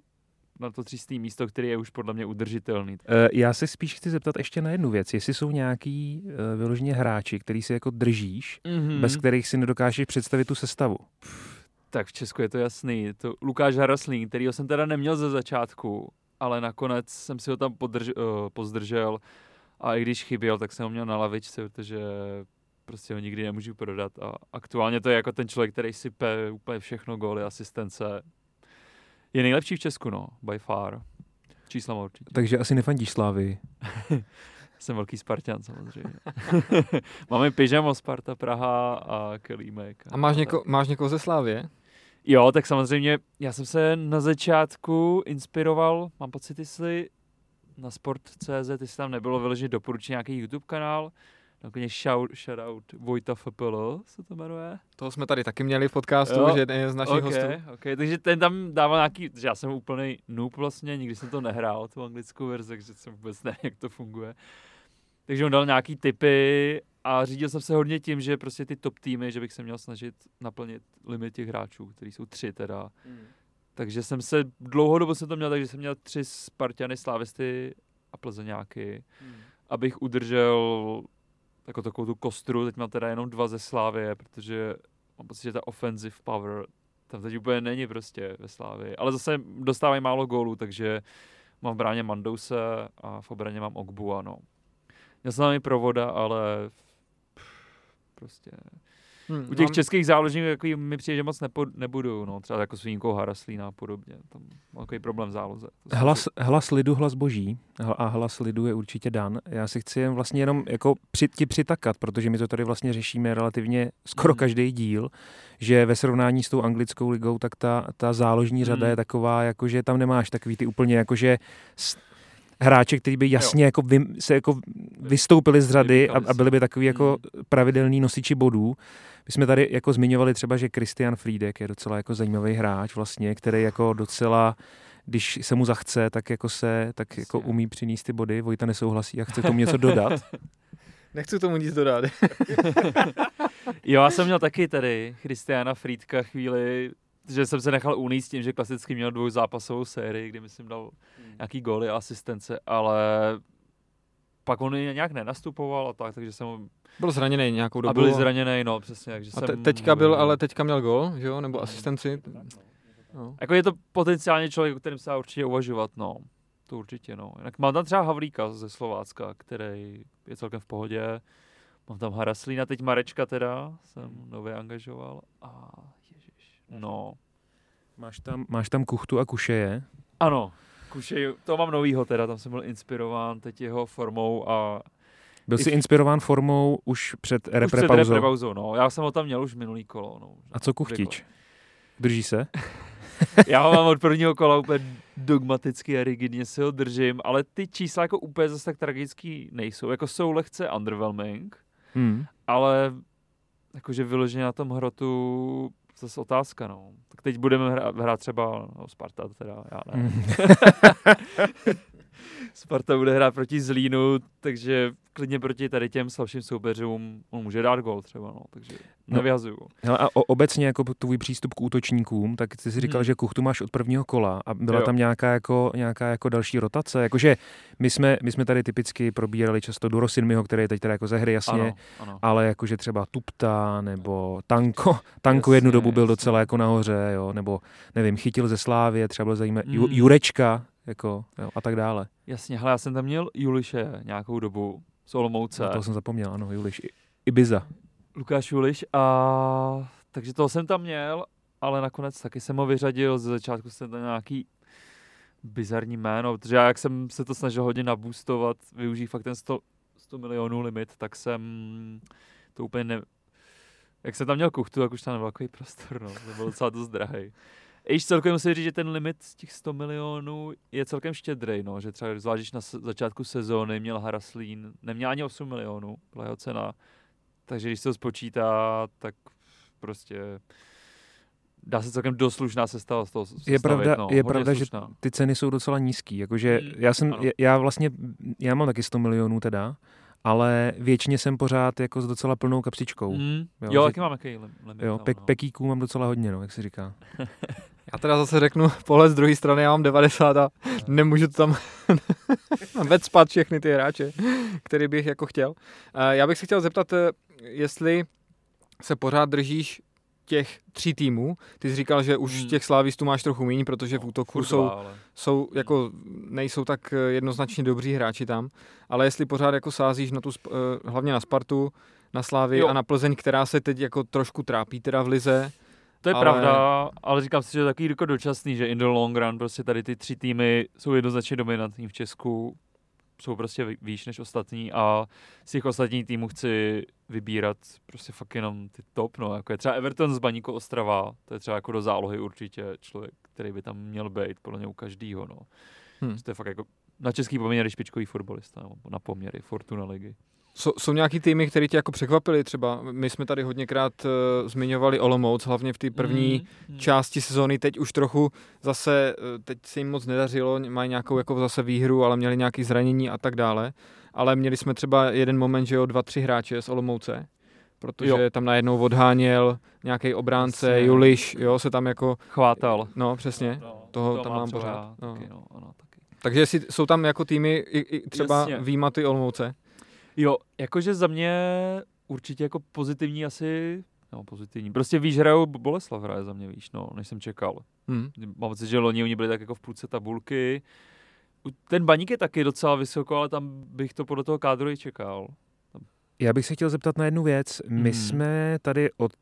na to třístý místo, který je už podle mě udržitelný. Eh, já se spíš chci zeptat ještě na jednu věc. Jestli jsou nějaký uh, vyloženě hráči, který si jako držíš, mm-hmm. bez kterých si nedokážeš představit tu sestavu? Tak v Česku je to jasný. Je to Lukáš Haraslín, kterýho jsem teda neměl ze začátku, ale nakonec jsem si ho tam podrž, uh, pozdržel a i když chyběl, tak jsem ho měl na lavičce, protože prostě ho nikdy nemůžu prodat a aktuálně to je jako ten člověk, který sype úplně všechno, góly, asistence. Je nejlepší v Česku, no, by far. Čísla určitě. Takže asi nefandíš Slávy. (laughs) Jsem velký Spartan samozřejmě. (laughs) Máme pyžamo Sparta Praha a Kelímek. A, a máš, něko, máš někoho ze Slávě? Jo, tak samozřejmě, já jsem se na začátku inspiroval, mám pocit, jestli na sport.cz, jestli tam nebylo vyloženě doporučit nějaký YouTube kanál, Takový shout, shoutout Vojta FPL se to jmenuje. Toho jsme tady taky měli v podcastu, jo? že je z našich okay, hostů. Okay. takže ten tam dával nějaký, že já jsem úplný noob vlastně, nikdy jsem to nehrál, tu anglickou verzi, takže jsem vůbec nevím, jak to funguje. Takže on dal nějaký tipy a řídil jsem se hodně tím, že prostě ty top týmy, že bych se měl snažit naplnit limit těch hráčů, který jsou tři teda. Mm. Takže jsem se, dlouhodobu jsem to měl, takže jsem měl tři Spartiany, Slávisty a Plzeňáky, mm. abych udržel jako takovou tu kostru, teď mám teda jenom dva ze Slávie, protože mám pocit, že ta offensive power tam teď úplně není prostě ve Slávii. Ale zase dostávají málo gólů, takže mám v bráně Mandouse a v obraně mám Ogbu, ano. Měl jsem tam i provoda, ale prostě Hmm, U těch mám... českých záložníků jako mi přijde, že moc nepo, nebudu, no, třeba jako s výjimkou Haraslína a podobně. Tam mám takový problém v záloze. Hlas, si... hlas lidu, hlas boží a hlas lidu je určitě dan. Já si chci jen vlastně jenom jako při, ti přitakat, protože my to tady vlastně řešíme relativně skoro hmm. každý díl, že ve srovnání s tou anglickou ligou, tak ta, ta záložní řada hmm. je taková, jako že tam nemáš takový ty úplně jakože hráče, kteří by jasně jako vy, se jako vystoupili z řady a, a byli by takový jako hmm. pravidelný nosiči bodů. My jsme tady jako zmiňovali třeba, že Christian Friedek je docela jako zajímavý hráč vlastně, který jako docela když se mu zachce, tak jako se, tak jako umí přinést ty body. Vojta nesouhlasí a chce tomu něco dodat. (laughs) Nechci tomu nic dodat. (laughs) jo, já jsem měl taky tady Christiana Friedka chvíli, že jsem se nechal uníst tím, že klasicky měl dvou zápasovou sérii, kdy myslím dal hmm. nějaký góly a asistence, ale pak on nějak nenastupoval a tak, takže jsem Byl zraněný nějakou dobu. a byl zraněný, no přesně, takže a te, jsem teďka byl, ale teďka měl gol, že jo, nebo asistenci. No. Jako je to potenciálně člověk, o kterém se dá určitě uvažovat, no. To určitě, no. Jinak mám tam třeba Havlíka ze Slovácka, který je celkem v pohodě. Mám tam Haraslína, teď Marečka teda, jsem nově angažoval. A no. Máš tam, máš tam kuchtu a kušeje. Ano, Kušej, to mám novýho teda, tam jsem byl inspirován teď jeho formou a Byl jsi inspirován formou už před už před reprepauzou. reprepauzou, no. Já jsem ho tam měl už minulý kolo, no. A co kuchtič? Drží se? (laughs) Já ho mám od prvního kola úplně dogmaticky a rigidně si ho držím, ale ty čísla jako úplně zase tak tragický nejsou. Jako jsou lehce underwhelming, Hmm. ale jakože vyloženě na tom hrotu zase otázka, no. Tak teď budeme hrát, hrát třeba, no Sparta teda, já ne. (laughs) (laughs) Hmm. Sparta bude hrát proti Zlínu, takže klidně proti tady těm slabším soupeřům on může dát gol třeba, no, takže No. nevyhazuju. Hele, a o, obecně jako tvůj přístup k útočníkům, tak ty jsi říkal, Mhm. že kuchtu máš od prvního kola a byla Jo. tam nějaká jako, nějaká jako další rotace. Jakože my jsme, my jsme tady typicky probírali často Durosinmiho, který je teď teda jako ze hry, jasně, Ano, ano. ale jakože třeba Tupta nebo Tanko. Tanko jednu dobu byl jasně. docela jako nahoře, jo, nebo nevím, chytil ze Slávě, třeba byl zajímavý, Ju, Mm. Jurečka, jako, jo, a tak dále. Jasně, hele, já jsem tam měl Juliše nějakou dobu z Olomouce. Na toho jsem zapomněl, ano, Juliš. I- Ibiza. Lukáš Juliš a takže toho jsem tam měl, ale nakonec taky jsem ho vyřadil, ze začátku jsem tam nějaký bizarní jméno, protože já jak jsem se to snažil hodně naboostovat, využít fakt ten 100, 100 milionů limit, tak jsem to úplně ne... Jak jsem tam měl kuchtu, tak už tam nebyl takový prostor, no. To byl docela dost drahý. Iž celkově musím říct, že ten limit z těch 100 milionů je celkem štědrý, no, že třeba zvlášť když na začátku sezóny měl Haraslín, neměl ani 8 milionů, byla jeho cena, takže když se to spočítá, tak prostě dá se celkem dost slušná sestava z toho Je sestavit, pravda, no, je pravda že ty ceny jsou docela nízký. Jakože Mm, já jsem, ano. já- já vlastně, já mám taky 100 milionů teda, ale většině jsem pořád jako s docela plnou kapsičkou. Mm, jo, jo, taky mám jaký lim- limit. Jo, pek, no. pekíků mám docela hodně, no, jak se říká. (laughs) Já teda zase řeknu pohled z druhé strany, já mám 90 a (laughs) nemůžu to tam (laughs) vecpat všechny ty hráče, který bych jako chtěl. Eh, Já bych se chtěl zeptat, eh, jestli se pořád držíš těch tří týmů. Ty jsi říkal, že už Hmm. těch slávistů máš trochu méně, protože v No, útoku furt jsou, dva, ale- jsou jako, nejsou tak eh, jednoznačně dobří hráči tam, ale jestli pořád jako sázíš na tu, eh, hlavně na Spartu, na Slávy Jo. a na Plzeň, která se teď jako trošku trápí teda v lize. To je ale- pravda, ale říkám si, že je to takový jako dočasný, že in the long run prostě tady ty tři týmy jsou jednoznačně dominantní v Česku, jsou prostě vý- výš než ostatní a z těch ostatních týmů chci vybírat prostě fakt jenom ty top, no, jako je třeba Everton z Baníku Ostrava, to je třeba jako do zálohy určitě člověk, který by tam měl být, podle mě u každýho, no. Hm. To je fakt jako na český poměry špičkový fotbalista, nebo na poměry Fortuna ligy. Jsou, jsou nějaký týmy, které tě jako překvapily třeba? My jsme tady hodněkrát uh, zmiňovali Olomouc, hlavně v té první Mm, mm. části sezóny. Teď už trochu zase, eh, teď se jim moc nedařilo, mají nějakou jako zase výhru, ale měli nějaké zranění a tak dále. Ale měli jsme třeba jeden moment, že jo, dva, tři hráče z Olomouce, protože Jo. tam najednou odháněl nějaký obránce, Jasně. Juliš, jo, se tam jako, Chvátal. no přesně. No, toho to tam mám pořád, já no. Taky, no, ano, taky. Takže jsou tam jako týmy, i, i třeba Jasně. výjima ty Olomouce. Jo, jakože za mě určitě jako pozitivní asi, no pozitivní, prostě víš, hrajou Boleslav hraje za mě, víš, no, než jsem čekal. Hm. Mám pocit, že loni oni byli tak jako v půlce tabulky. Ten baník je taky docela vysoko, ale tam bych to podle toho kádru i čekal. Já bych se chtěl zeptat na jednu věc. My Mhm. jsme tady od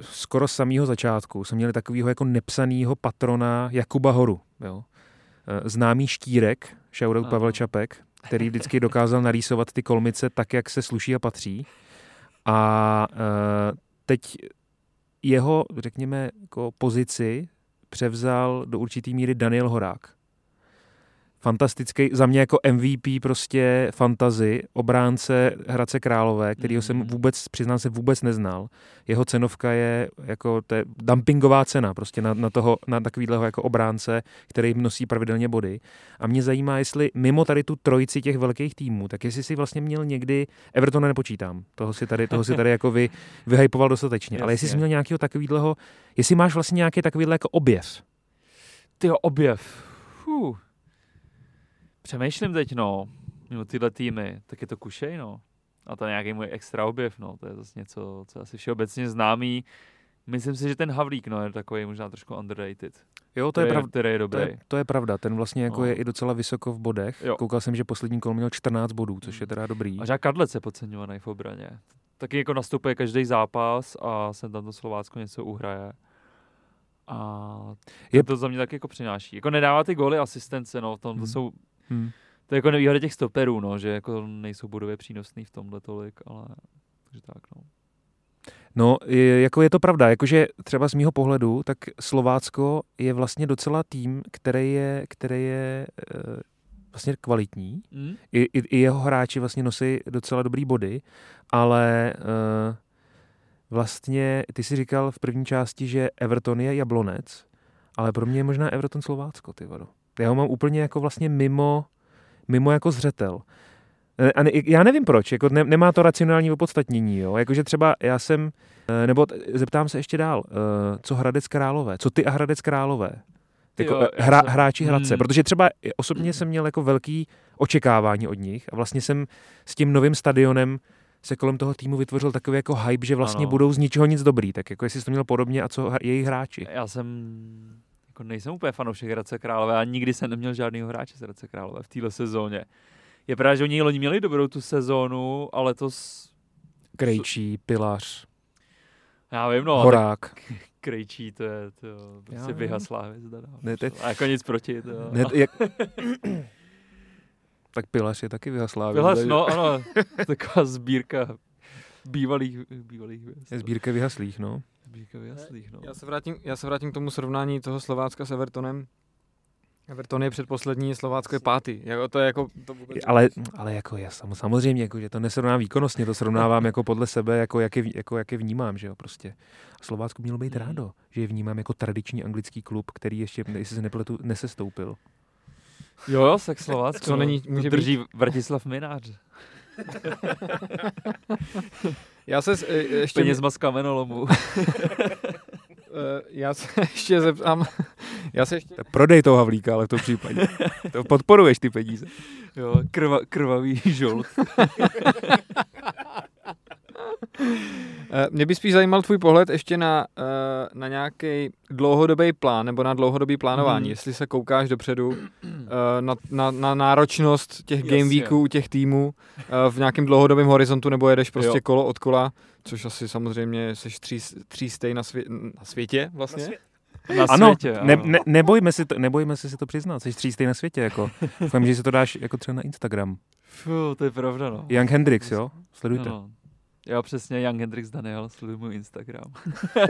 skoro samého začátku jsme měli takového jako nepsaného patrona Jakuba Horu. Jo? Eh, Známý štírek, shoutout. Pavel Čapek, který vždycky dokázal narýsovat ty kolmice tak, jak se sluší a patří. A eh, teď jeho, řekněme, jako pozici převzal do určitý míry Daniel Horák. Fantastický, za mě jako MVP prostě fantazy, obránce Hradce Králové, kterýho jsem Mhm. vůbec, přiznám se, vůbec neznal. Jeho cenovka je jako to je dumpingová cena prostě na, na, toho, na takovýhleho jako obránce, který nosí pravidelně body. A mě zajímá, jestli mimo tady tu trojici těch velkých týmů, tak jestli si vlastně měl někdy, Evertona nepočítám, toho si tady, toho si tady jako vy, vyhypoval dostatečně, ale jestli jsi Jasně. měl nějakého takovýhleho, jestli máš vlastně nějaký takovýhle jako objev. Ty objev. Fuh. Přemýšlím teď, no. mimo tyhle týmy, tak je to Kušej, no. A to je nějaký můj extra objev, no. To je zase něco, co je asi všeobecně známý. Myslím si, že ten Havlík, no, je takový možná trošku underrated. Jo, to je, pravda. Který je To dobrý. je, to je pravda, ten vlastně jako No. je i docela vysoko v bodech. Jo. Koukal jsem, že poslední kolo měl 14 bodů, což je teda dobrý. A Žák Kadlec je podceňovaný v obraně. Taky jako nastupuje každý zápas a sem tam to Slovácko něco uhraje. A Je- je... to za mě tak jako přináší. Jako nedává ty góly asistence, no, v tom to Hmm. jsou, Hmm. to je jako nevýhoda těch stoperů, no, že jako nejsou bodově přínosný v tomhle tolik, ale takže tak, no. No, je, jako je to pravda, jakože třeba z mýho pohledu, tak Slovácko je vlastně docela tým, který je, který je e, vlastně kvalitní. Mm? I, i, I jeho hráči vlastně nosí docela dobrý body, ale e, vlastně ty si říkal v první části, že Everton je jablonec, ale pro mě je možná Everton Slovácko, ty vado. Já ho mám úplně jako vlastně mimo, mimo jako zřetel. E, A ne, já nevím proč, jako ne, nemá to racionální opodstatnění, jo? Jakože třeba já jsem, e, nebo zeptám se ještě dál, e, co Hradec Králové, co ty a Hradec Králové? Jako jo, hra, hráči Hradce, Hmm. protože třeba osobně jsem měl jako velký očekávání od nich a vlastně jsem s tím novým stadionem se kolem toho týmu vytvořil takový jako hype, že vlastně Ano. budou z ničeho nic dobrý, tak jako jestli jsi to měl podobně a co jejich hráči. Já jsem, jako nejsem úplně fanoušek Hradce Králové a nikdy jsem neměl žádného hráče z Hradce Králové v téhle sezóně. Je pravda, že oni loni měli dobrou tu sezónu, ale to s... Krejčí, Pilař, Já vím, no, tak Horák. (laughs) Krejčí, to je to prostě vyhaslá hvězda. No. Ne, te- A jako nic proti. To, Ne, (laughs) jak... tak Pilař je taky vyhaslá. Takže- no ano, (laughs) taková sbírka bývalých, bývalých hvězd. Je sbírka vyhaslých, no. Sbírka vyhaslých, no. Já se, vrátím, já se vrátím k tomu srovnání toho Slovácka s Evertonem. Everton je předposlední, Slovácko je pátý. Jako, to je jako... To vůbec... Ale, ale jako já sam- samozřejmě, jako, že to nesrovnám výkonnostně, to srovnávám jako podle sebe, jako jak je, jako jak je vnímám, že jo, prostě. A Slovácko mělo být Mhm. rádo, že je vnímám jako tradiční anglický klub, který ještě, jestli se nepletu, nesestoupil. Jo, jo, tak Slovácko. Co není- to může drží Vratislav Minář. (laughs) (laughs) Já se s- e, ještě... Penězma z kamenolomu. (laughs) e, já se (laughs) ještě zeptám... Já se ještě... Tak prodej toho Havlíka, ale v tom případě. To podporuješ ty peníze. Jo, krva, krvavý žolt. (laughs) Eh, Mě by spíš zajímal tvůj pohled ještě na, eh, na nějaký dlouhodobý plán nebo na dlouhodobý plánování. Mhm. Jestli se koukáš dopředu na, na, na náročnost těch game weeků, těch týmů eh, v nějakém dlouhodobém horizontu nebo jedeš prostě Jo. kolo od kola, což asi samozřejmě jsi tří, tří na, svě, na světě vlastně. Na Ano, světě, ne, ano. ne, nebojme, si to, nebojme se si to přiznat, jsi třístej na světě, jako. Doufám, že si to dáš jako třeba na Instagram. Fů, to je pravda, no. Young Hendrix, jo? Sledujte. No, no. Já přesně, Young Hendrix Daniel, sleduju můj Instagram. uh,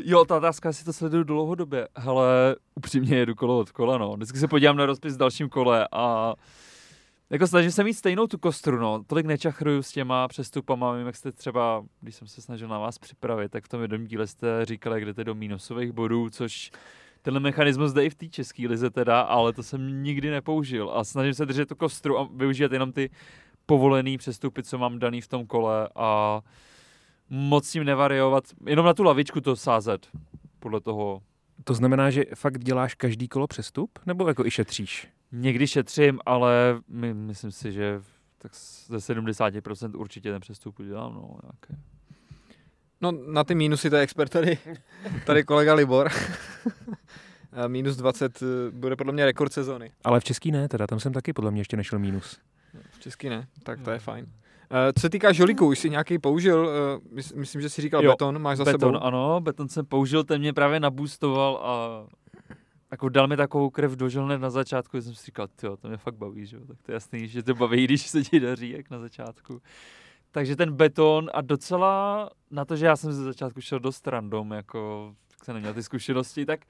(laughs) jo, ta otázka, jestli to sleduju dlouhodobě. Hele, upřímně jedu kolo od kola, no. Vždycky se podívám na rozpis v dalším kole a jako snažím se mít stejnou tu kostru, no. Tolik nečachruju s těma přestupama, vím, jak jste třeba, když jsem se snažil na vás připravit, tak v tom jednom díle jste říkali, jak jdete do mínusových bodů, což tenhle mechanismus jde i v té české lize teda, ale to jsem nikdy nepoužil a snažím se držet tu kostru a využívat jenom ty povolený přestupy, co mám daný v tom kole a moc tím nevariovat, jenom na tu lavičku to sázet, podle toho. To znamená, že fakt děláš každý kolo přestup? Nebo jako i šetříš? Někdy šetřím, ale my, myslím si, že tak ze 70% určitě ten přestup udělám, no, nějaké. No na ty mínusy to je expert tady, tady kolega Libor. (laughs) Minus 20 eh, bude podle mě rekord sezóny. Ale v český ne, teda tam jsem taky podle mě ještě nešel mínus. V česky ne, tak to je fajn. Eh, Co se týká žolíků, už jsi nějaký použil, eh, mys- myslím, že jsi říkal Jo, beton, máš za beton, sebou. ano, beton jsem použil, ten mě právě naboostoval a jako dal mi takovou krev do žil hned na začátku, že jsem si říkal, jo, to mě fakt baví, že jo, tak to je jasný, že to baví, (laughs) když se ti daří, jak na začátku. Takže ten beton a docela na to, že já jsem ze začátku šel dost random, jako tak jsem neměl ty zkušenosti, tak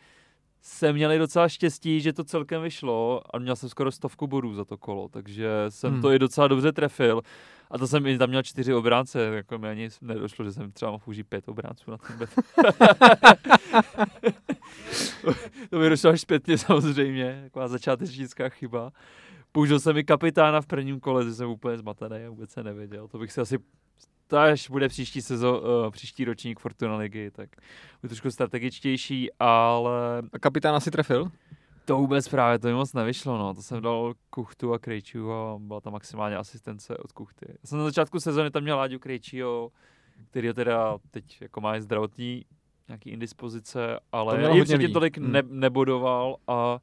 jsem měl i docela štěstí, že to celkem vyšlo a měl jsem skoro stovku bodů za to kolo, takže jsem Hmm. to i docela dobře trefil. A to jsem i tam měl čtyři obránce, jako mi ani nedošlo, že jsem třeba mohl použít pět obránců na ten beton. (laughs) to mi došlo až zpětně samozřejmě, taková začátečnická chyba. Použil jsem i kapitána v prvním kole, že jsem úplně zmatený a vůbec se nevěděl. To bych si asi to až bude příští sezo, uh, příští ročník Fortuna ligy, tak bude trošku strategičtější, ale A kapitán asi trefil? To vůbec právě, to mi moc nevyšlo, no. To jsem dal Kuchtu a Krejčího a byla tam maximálně asistence od Kuchty. Já jsem na začátku sezóny tam měl Láďu Krejčího, který je teda teď jako má zdravotní nějaký indispozice, To ale mělo i předtím tolik Hmm. ne, nebodoval a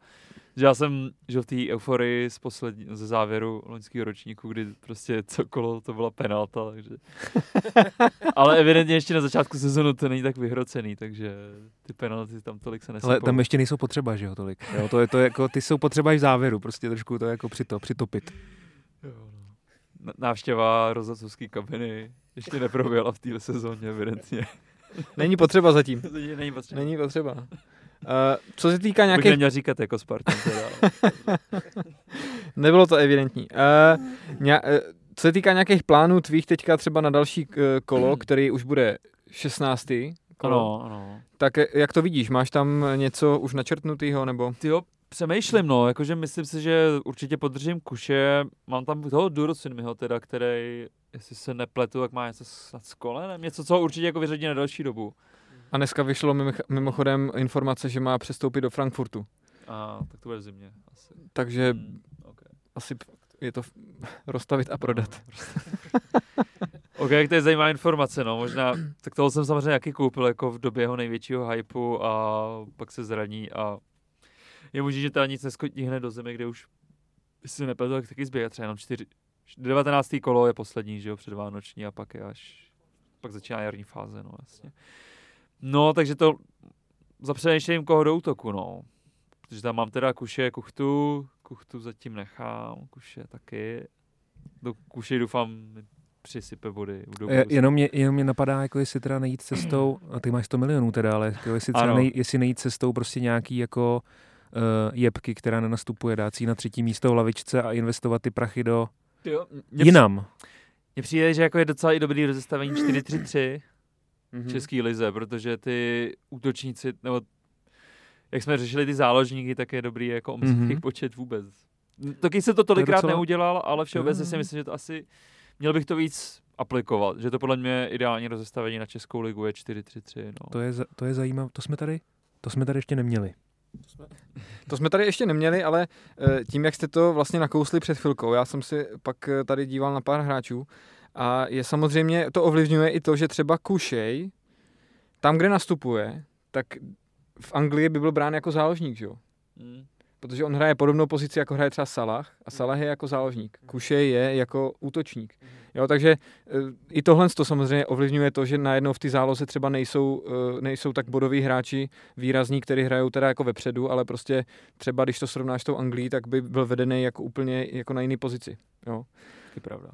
že já jsem že v té euforii z poslední, ze závěru loňského ročníku, kdy prostě co kolo to byla penalta, takže... (laughs) ale evidentně ještě na začátku sezónu to není tak vyhrocený, takže ty penalty tam tolik se nesypou. Ale tam ještě nejsou potřeba, že jo, tolik. Jo, to je to jako, ty jsou potřeba i v závěru, prostě trošku to jako přito, přitopit. Jo, no. Návštěva rozhodcovské kabiny ještě neproběhla v téhle sezóně, evidentně. Není potřeba zatím. (laughs) To není potřeba. Není potřeba. Uh, co se týká Bych nějakých... neměl říkat jako Spartan teda. (laughs) Nebylo to evidentní. Uh, ně, uh, co se týká nějakých plánů tvých teďka třeba na další uh, kolo, který už bude 16. Kolo, ano, ano. tak eh, jak to vidíš? Máš tam něco už načrtnutýho, nebo? Ty jo, přemýšlím, no, jakože myslím si, že určitě podržím kuše. Mám tam toho Durosinmiho teda, který, jestli se nepletu, tak má něco snad s kolenem, něco, co určitě jako vyřadí na další dobu. A dneska vyšlo mimo- mimochodem informace, že má přestoupit do Frankfurtu. A tak to bude v zimě asi. Takže Hmm, okay. asi je to (laughs) rozstavit a prodat. (laughs) OK, to je zajímavá informace, no, možná, tak toho jsem samozřejmě jaký koupil jako v době jeho největšího hypeu a pak se zraní a je možné, že teda nic neskotí hned do zemi, kde už, si nepletu, tak taky zběje třeba jenom čtyři, 19. kolo je poslední, že jo, předvánoční a pak je až, pak začíná jarní fáze, no jasně. No, takže to zapřemýšlím koho do útoku, no. Protože tam mám teda kuše, kuchtu, kuchtu zatím nechám, kuše taky. Do kuše doufám přisype body. v dobu. Je- Jenom mě, jenom mě napadá, jako jestli teda nejít cestou, a ty máš 100 milionů teda, ale jako jestli, třeba Ano. nej, jestli nejít cestou prostě nějaký jako uh, jebky, která nenastupuje, dát si na třetí místo v lavičce a investovat ty prachy do Jo, mě jinam. Mně přijde, že jako je docela i dobrý rozestavení 4-3-3 Mhm. v české lize, protože ty útočníci, nebo jak jsme řešili ty záložníky, tak je dobrý jako omezit Mhm. mm-hmm. jejich počet vůbec. Taky se to tolikrát docela- neudělal, ale všeobecně si Jo. myslím, že to asi, měl bych to víc aplikovat, že to podle mě ideální rozestavení na Českou ligu je 4-3-3. No. To je, to je zajímavé, to jsme tady, to jsme tady ještě neměli. To jsme tady ještě neměli, ale eh, tím, jak jste to vlastně nakousli před chvilkou, já jsem si pak eh, tady díval na pár hráčů a je samozřejmě, to ovlivňuje i to, že třeba Kušej, tam, kde nastupuje, tak v Anglii by byl brán jako záložník, že jo? Mm. Protože on hraje podobnou pozici, jako hraje třeba Salah a Salah je jako záložník. Kušej je jako útočník. Jo, takže eh, i tohle to samozřejmě ovlivňuje to, že najednou v té záloze třeba nejsou, eh, nejsou tak bodoví hráči výrazní, kteří hrajou teda jako vepředu, ale prostě třeba když to srovnáš s tou Anglií, tak by byl vedený jako úplně jako na jiný pozici. Jo. Taky pravda.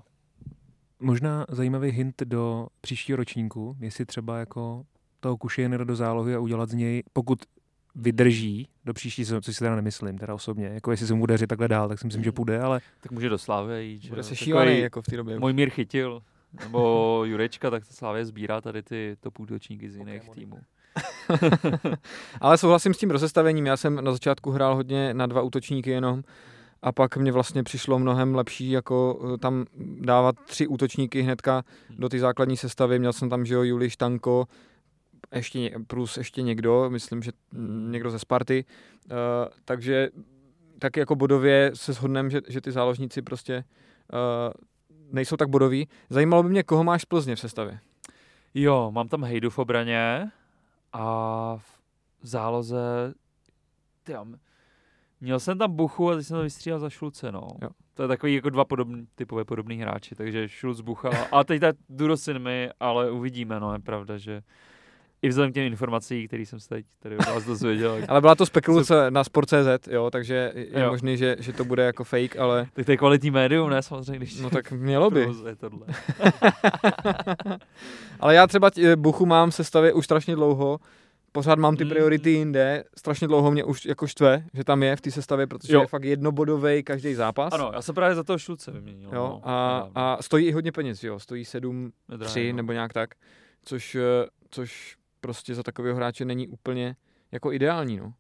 Možná zajímavý hint do příštího ročníku, jestli třeba jako toho Kušejnera do zálohy a udělat z něj, pokud vydrží do příští sezóny, což si teda nemyslím, teda osobně. Jako jestli se mu daří takhle dál, tak si myslím, že půjde, ale Tak může do Slávy jít. že Bude jo. se šílený jako v té době. Můj mír chytil. Nebo (laughs) Jurečka, tak Slávě sbírá tady ty top útočníky z jiných Pokémony. týmů. (laughs) Ale souhlasím s tím rozestavením. Já jsem na začátku hrál hodně na dva útočníky jenom a pak mě vlastně přišlo mnohem lepší jako eh, tam dávat tři útočníky hnedka do té základní sestavy. Měl jsem tam, že jo, Juli Štanko, ještě, plus ještě někdo, myslím, že někdo ze Sparty. Uh, takže tak jako bodově se shodneme, že, že ty záložníci prostě uh, nejsou tak bodoví. Zajímalo by mě, koho máš z Plzně v sestavě. Jo, mám tam Hejdu v obraně a v záloze, tyjo, měl jsem tam Buchu a teď jsem to vystříhal za Šulce, no. Jo. To je takový jako dva podobný, typové podobný hráči, takže Šulc, Bucha a teď ta Durosin mi, ale uvidíme, no, je pravda, že i vzhledem k těm informací, které jsem se teď tady od vás dozvěděl, (laughs) Ale byla to spekulace na Sport.cz, jo, takže je Jo. možný, že, že to bude jako fake, ale (laughs) tak to je kvalitní médium, ne, samozřejmě, když no tak mělo by. (laughs) tohle. Ale já třeba tě- Buchu mám v sestavě už strašně dlouho, pořád mám ty Mm. priority jinde, strašně dlouho mě už jako štve, že tam je v té sestavě, protože Jo. je fakt jednobodový každý zápas. Ano, já jsem právě za toho Šulce vyměnil. Jo, no, a, a stojí i hodně peněz, jo, stojí 7, Nedrahý, 3 no. nebo nějak tak, což, eh, což prostě za takového hráče není úplně jako ideální, no.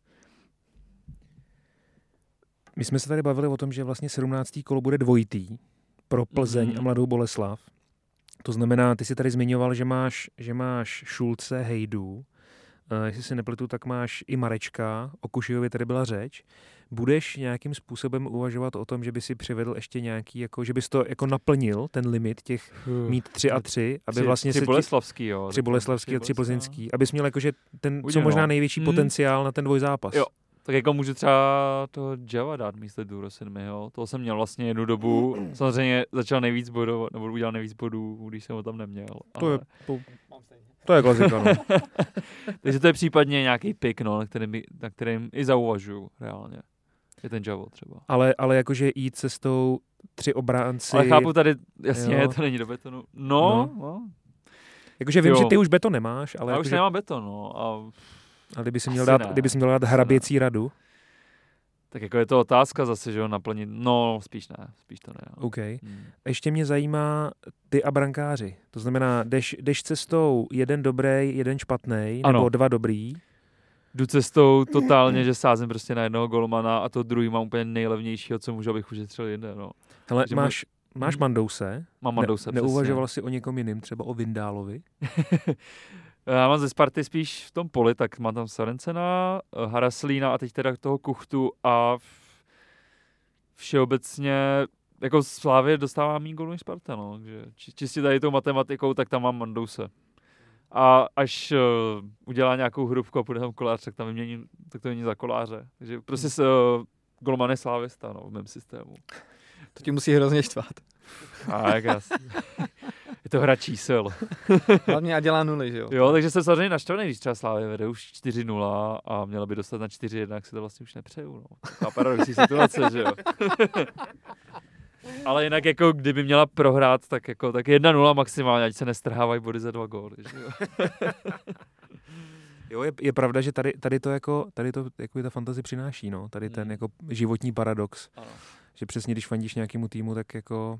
my jsme se tady bavili o tom, že vlastně 17. kolo bude dvojitý pro Plzeň Mhm. a Mladou Boleslav. To znamená, ty si tady zmiňoval, že máš, že máš Šulce, Hejdu. Uh, jestli si nepletu, tak máš i Marečka, o Kušijovi tady byla řeč. Budeš nějakým způsobem uvažovat o tom, že by si přivedl ještě nějaký, jako, že bys to jako naplnil, ten limit těch mít tři a tři, aby tři, vlastně tři boleslavský, jo. tři boleslavský a tři no. plzeňský, abys měl jakože ten, co Udělám. možná největší Mm. potenciál na ten dvojzápas. Jo. Tak jako můžu třeba toho Java dát místo Durosinmiho. Toho jsem měl vlastně jednu dobu. Samozřejmě začal nejvíc bodů, nebo udělal nejvíc bodů, když jsem ho tam neměl. To je, ale- to, to je klasika, no. (laughs) Takže to je případně nějaký pick, no, na kterým, na kterým i zauvažuju reálně. Je ten Javo třeba. ale, ale jakože jít cestou tři obránci. Ale chápu tady, jasně, Jo. to není do betonu. No, No. no. Jakože vím, Jo. že ty už beton nemáš, ale, Já už jakože, nemám beton, no. A, ale kdyby si měl dát, ne. kdyby si měl dát hraběcí radu, tak jako je to otázka zase, že jo, naplnit. No, spíš ne, spíš to ne. No. OK. Hmm. Ještě mě zajímá ty a brankáři. To znamená, jdeš, jdeš cestou jeden dobrý, jeden špatný, nebo dva dobrý. Jdu cestou totálně, že sázím prostě na jednoho golmana a to druhý mám úplně nejlevnějšího, co můžu, abych ušetřil jinde, no. Hele, Že máš, máš Mhm. Mandouse. Mám Mandouse, ne, neuvažoval jsi o někom jiným, třeba o Vindálovi? (laughs) Já mám ze Sparty spíš v tom poli, tak mám tam Sorencena, eh, Haraslína a teď teda toho Kuchtu a všeobecně jako Slávě dostává méně gólů než Sparta, no. Takže či- čistě tady tou matematikou, tak tam mám Mandouse. A až uh, udělá nějakou hrubku a půjde tam kolář, tak tam vymění, tak to není za koláře. Takže prostě s, uh, golman je Slávista, no, v mém systému. To ti musí hrozně štvát. A jak. (laughs) Je to hra čísel. (laughs) Hlavně a dělá nuly, že jo? Jo, takže jsem samozřejmě naštvaný, když třeba Slávě vede už 4-0 a měla by dostat na 4-1, tak si to vlastně už nepřeju. No. Taková paradoxní situace, že jo. Ale jinak jako kdyby měla prohrát, tak jako tak 1-0 maximálně, ať se nestrhávají body za dva góly. Že jo. Jo, je, je pravda, že tady, tady to jako, tady to jako ta fantazie přináší, no. Tady ten Mm. jako životní paradox, Ano. že přesně když fandíš nějakému týmu, tak jako,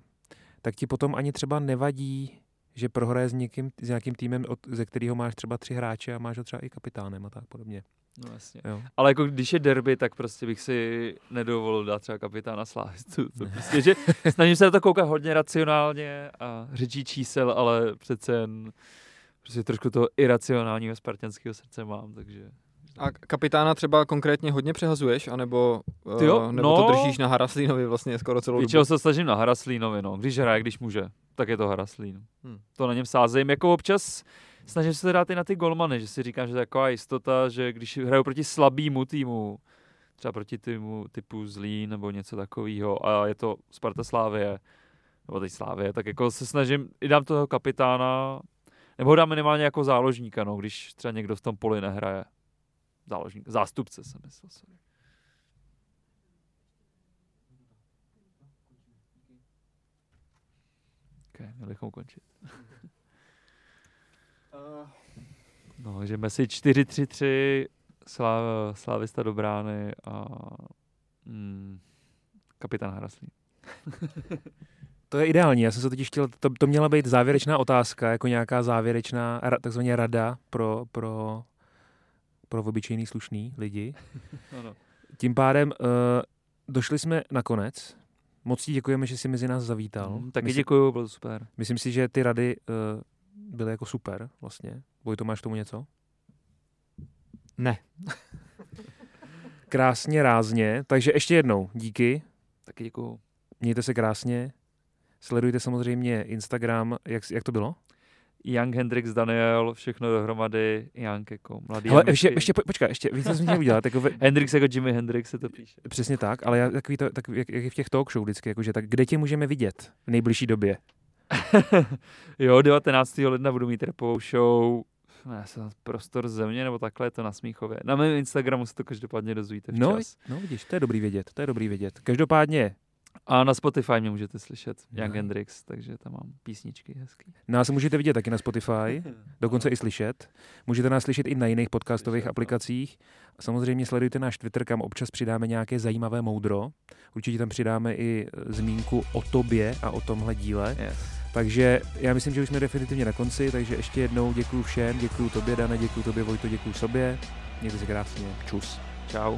tak ti potom ani třeba nevadí, že prohraje s někým, s nějakým týmem, od, ze kterého máš třeba tři hráče a máš ho třeba i kapitánem a tak podobně. No jasně. Jo. Ale jako když je derby, tak prostě bych si nedovolil dát třeba kapitána Slávistu. To prostě, že snažím se na to koukat hodně racionálně a řečí čísel, ale přece jen prostě trošku toho iracionálního spartanského srdce mám, takže... A kapitána třeba konkrétně hodně přehazuješ, anebo, Ty jo, uh, nebo no. to držíš na Haraslínovi vlastně skoro celou dobu? se snažím na Haraslínovi, no. Když hraje, když může, tak je to Haraslín. Hmm. To na něm sázím. Jako občas snažím se dát i na ty golmany, že si říkám, že to je taková jistota, že když hraju proti slabýmu týmu, třeba proti týmu typu Zlín nebo něco takového a je to Sparta Slávie, nebo teď Slávie, tak jako se snažím, i dám toho kapitána, nebo ho dám minimálně jako záložníka, no, když třeba někdo v tom poli nehraje. Záložník, zástupce jsem myslel, sorry. Okay, měli bychom končit. (laughs) No, takže Messi 4-3-3, Slá, Slávista do brány a mm, kapitán Haraslín. (laughs) To je ideální, já jsem se totiž chtěl, to, to měla být závěrečná otázka, jako nějaká závěrečná, takzvaně rada pro, pro, pro obyčejný slušný lidi. (laughs) Ano. Tím pádem uh, došli jsme na konec. Moc ti děkujeme, že jsi mezi nás zavítal. Mm, taky myslím, děkuju, bylo to super. myslím si, že ty rady uh, byly jako super vlastně. Vojto, máš tomu něco? Ne. (laughs) Krásně, rázně. Takže ještě jednou díky. Taky děkuju. Mějte se krásně. Sledujte samozřejmě Instagram. Jak, jak to bylo? Young Hendrix, Daniel, všechno dohromady, Young jako mladý. Ale ještě, ještě po- počkej, ještě víc, co jsem měl udělat. Jako ve, Hendrix jako Jimi Hendrix se to píše. přesně tak, ale já, takový to, tak, jak, jak je v těch talk show vždycky, jakože, tak kde tě můžeme vidět v nejbližší době? (laughs) jo, 19. ledna budu mít repovou show. Ne, jsem prostor země, nebo takhle je to na Smíchově. Na mém Instagramu se to každopádně dozvíte No, včas. no vidíš, to je dobrý vědět, to je dobrý vědět. Každopádně A na Spotify mě můžete slyšet, Young No. Hendrix, takže tam mám písničky hezký. nás můžete vidět taky na Spotify, (laughs) dokonce i slyšet. Můžete nás slyšet i na jiných podcastových Slyšet, no. aplikacích. Samozřejmě sledujte náš Twitter, kam občas přidáme nějaké zajímavé moudro. Určitě tam přidáme i e, zmínku o tobě a o tomhle díle. Yes. Takže já myslím, že už jsme definitivně na konci, takže ještě jednou děkuji všem, děkuji tobě, Dane, děkuji tobě, Vojto, děkuji sobě. Mějte se krásně. Čus. Čau.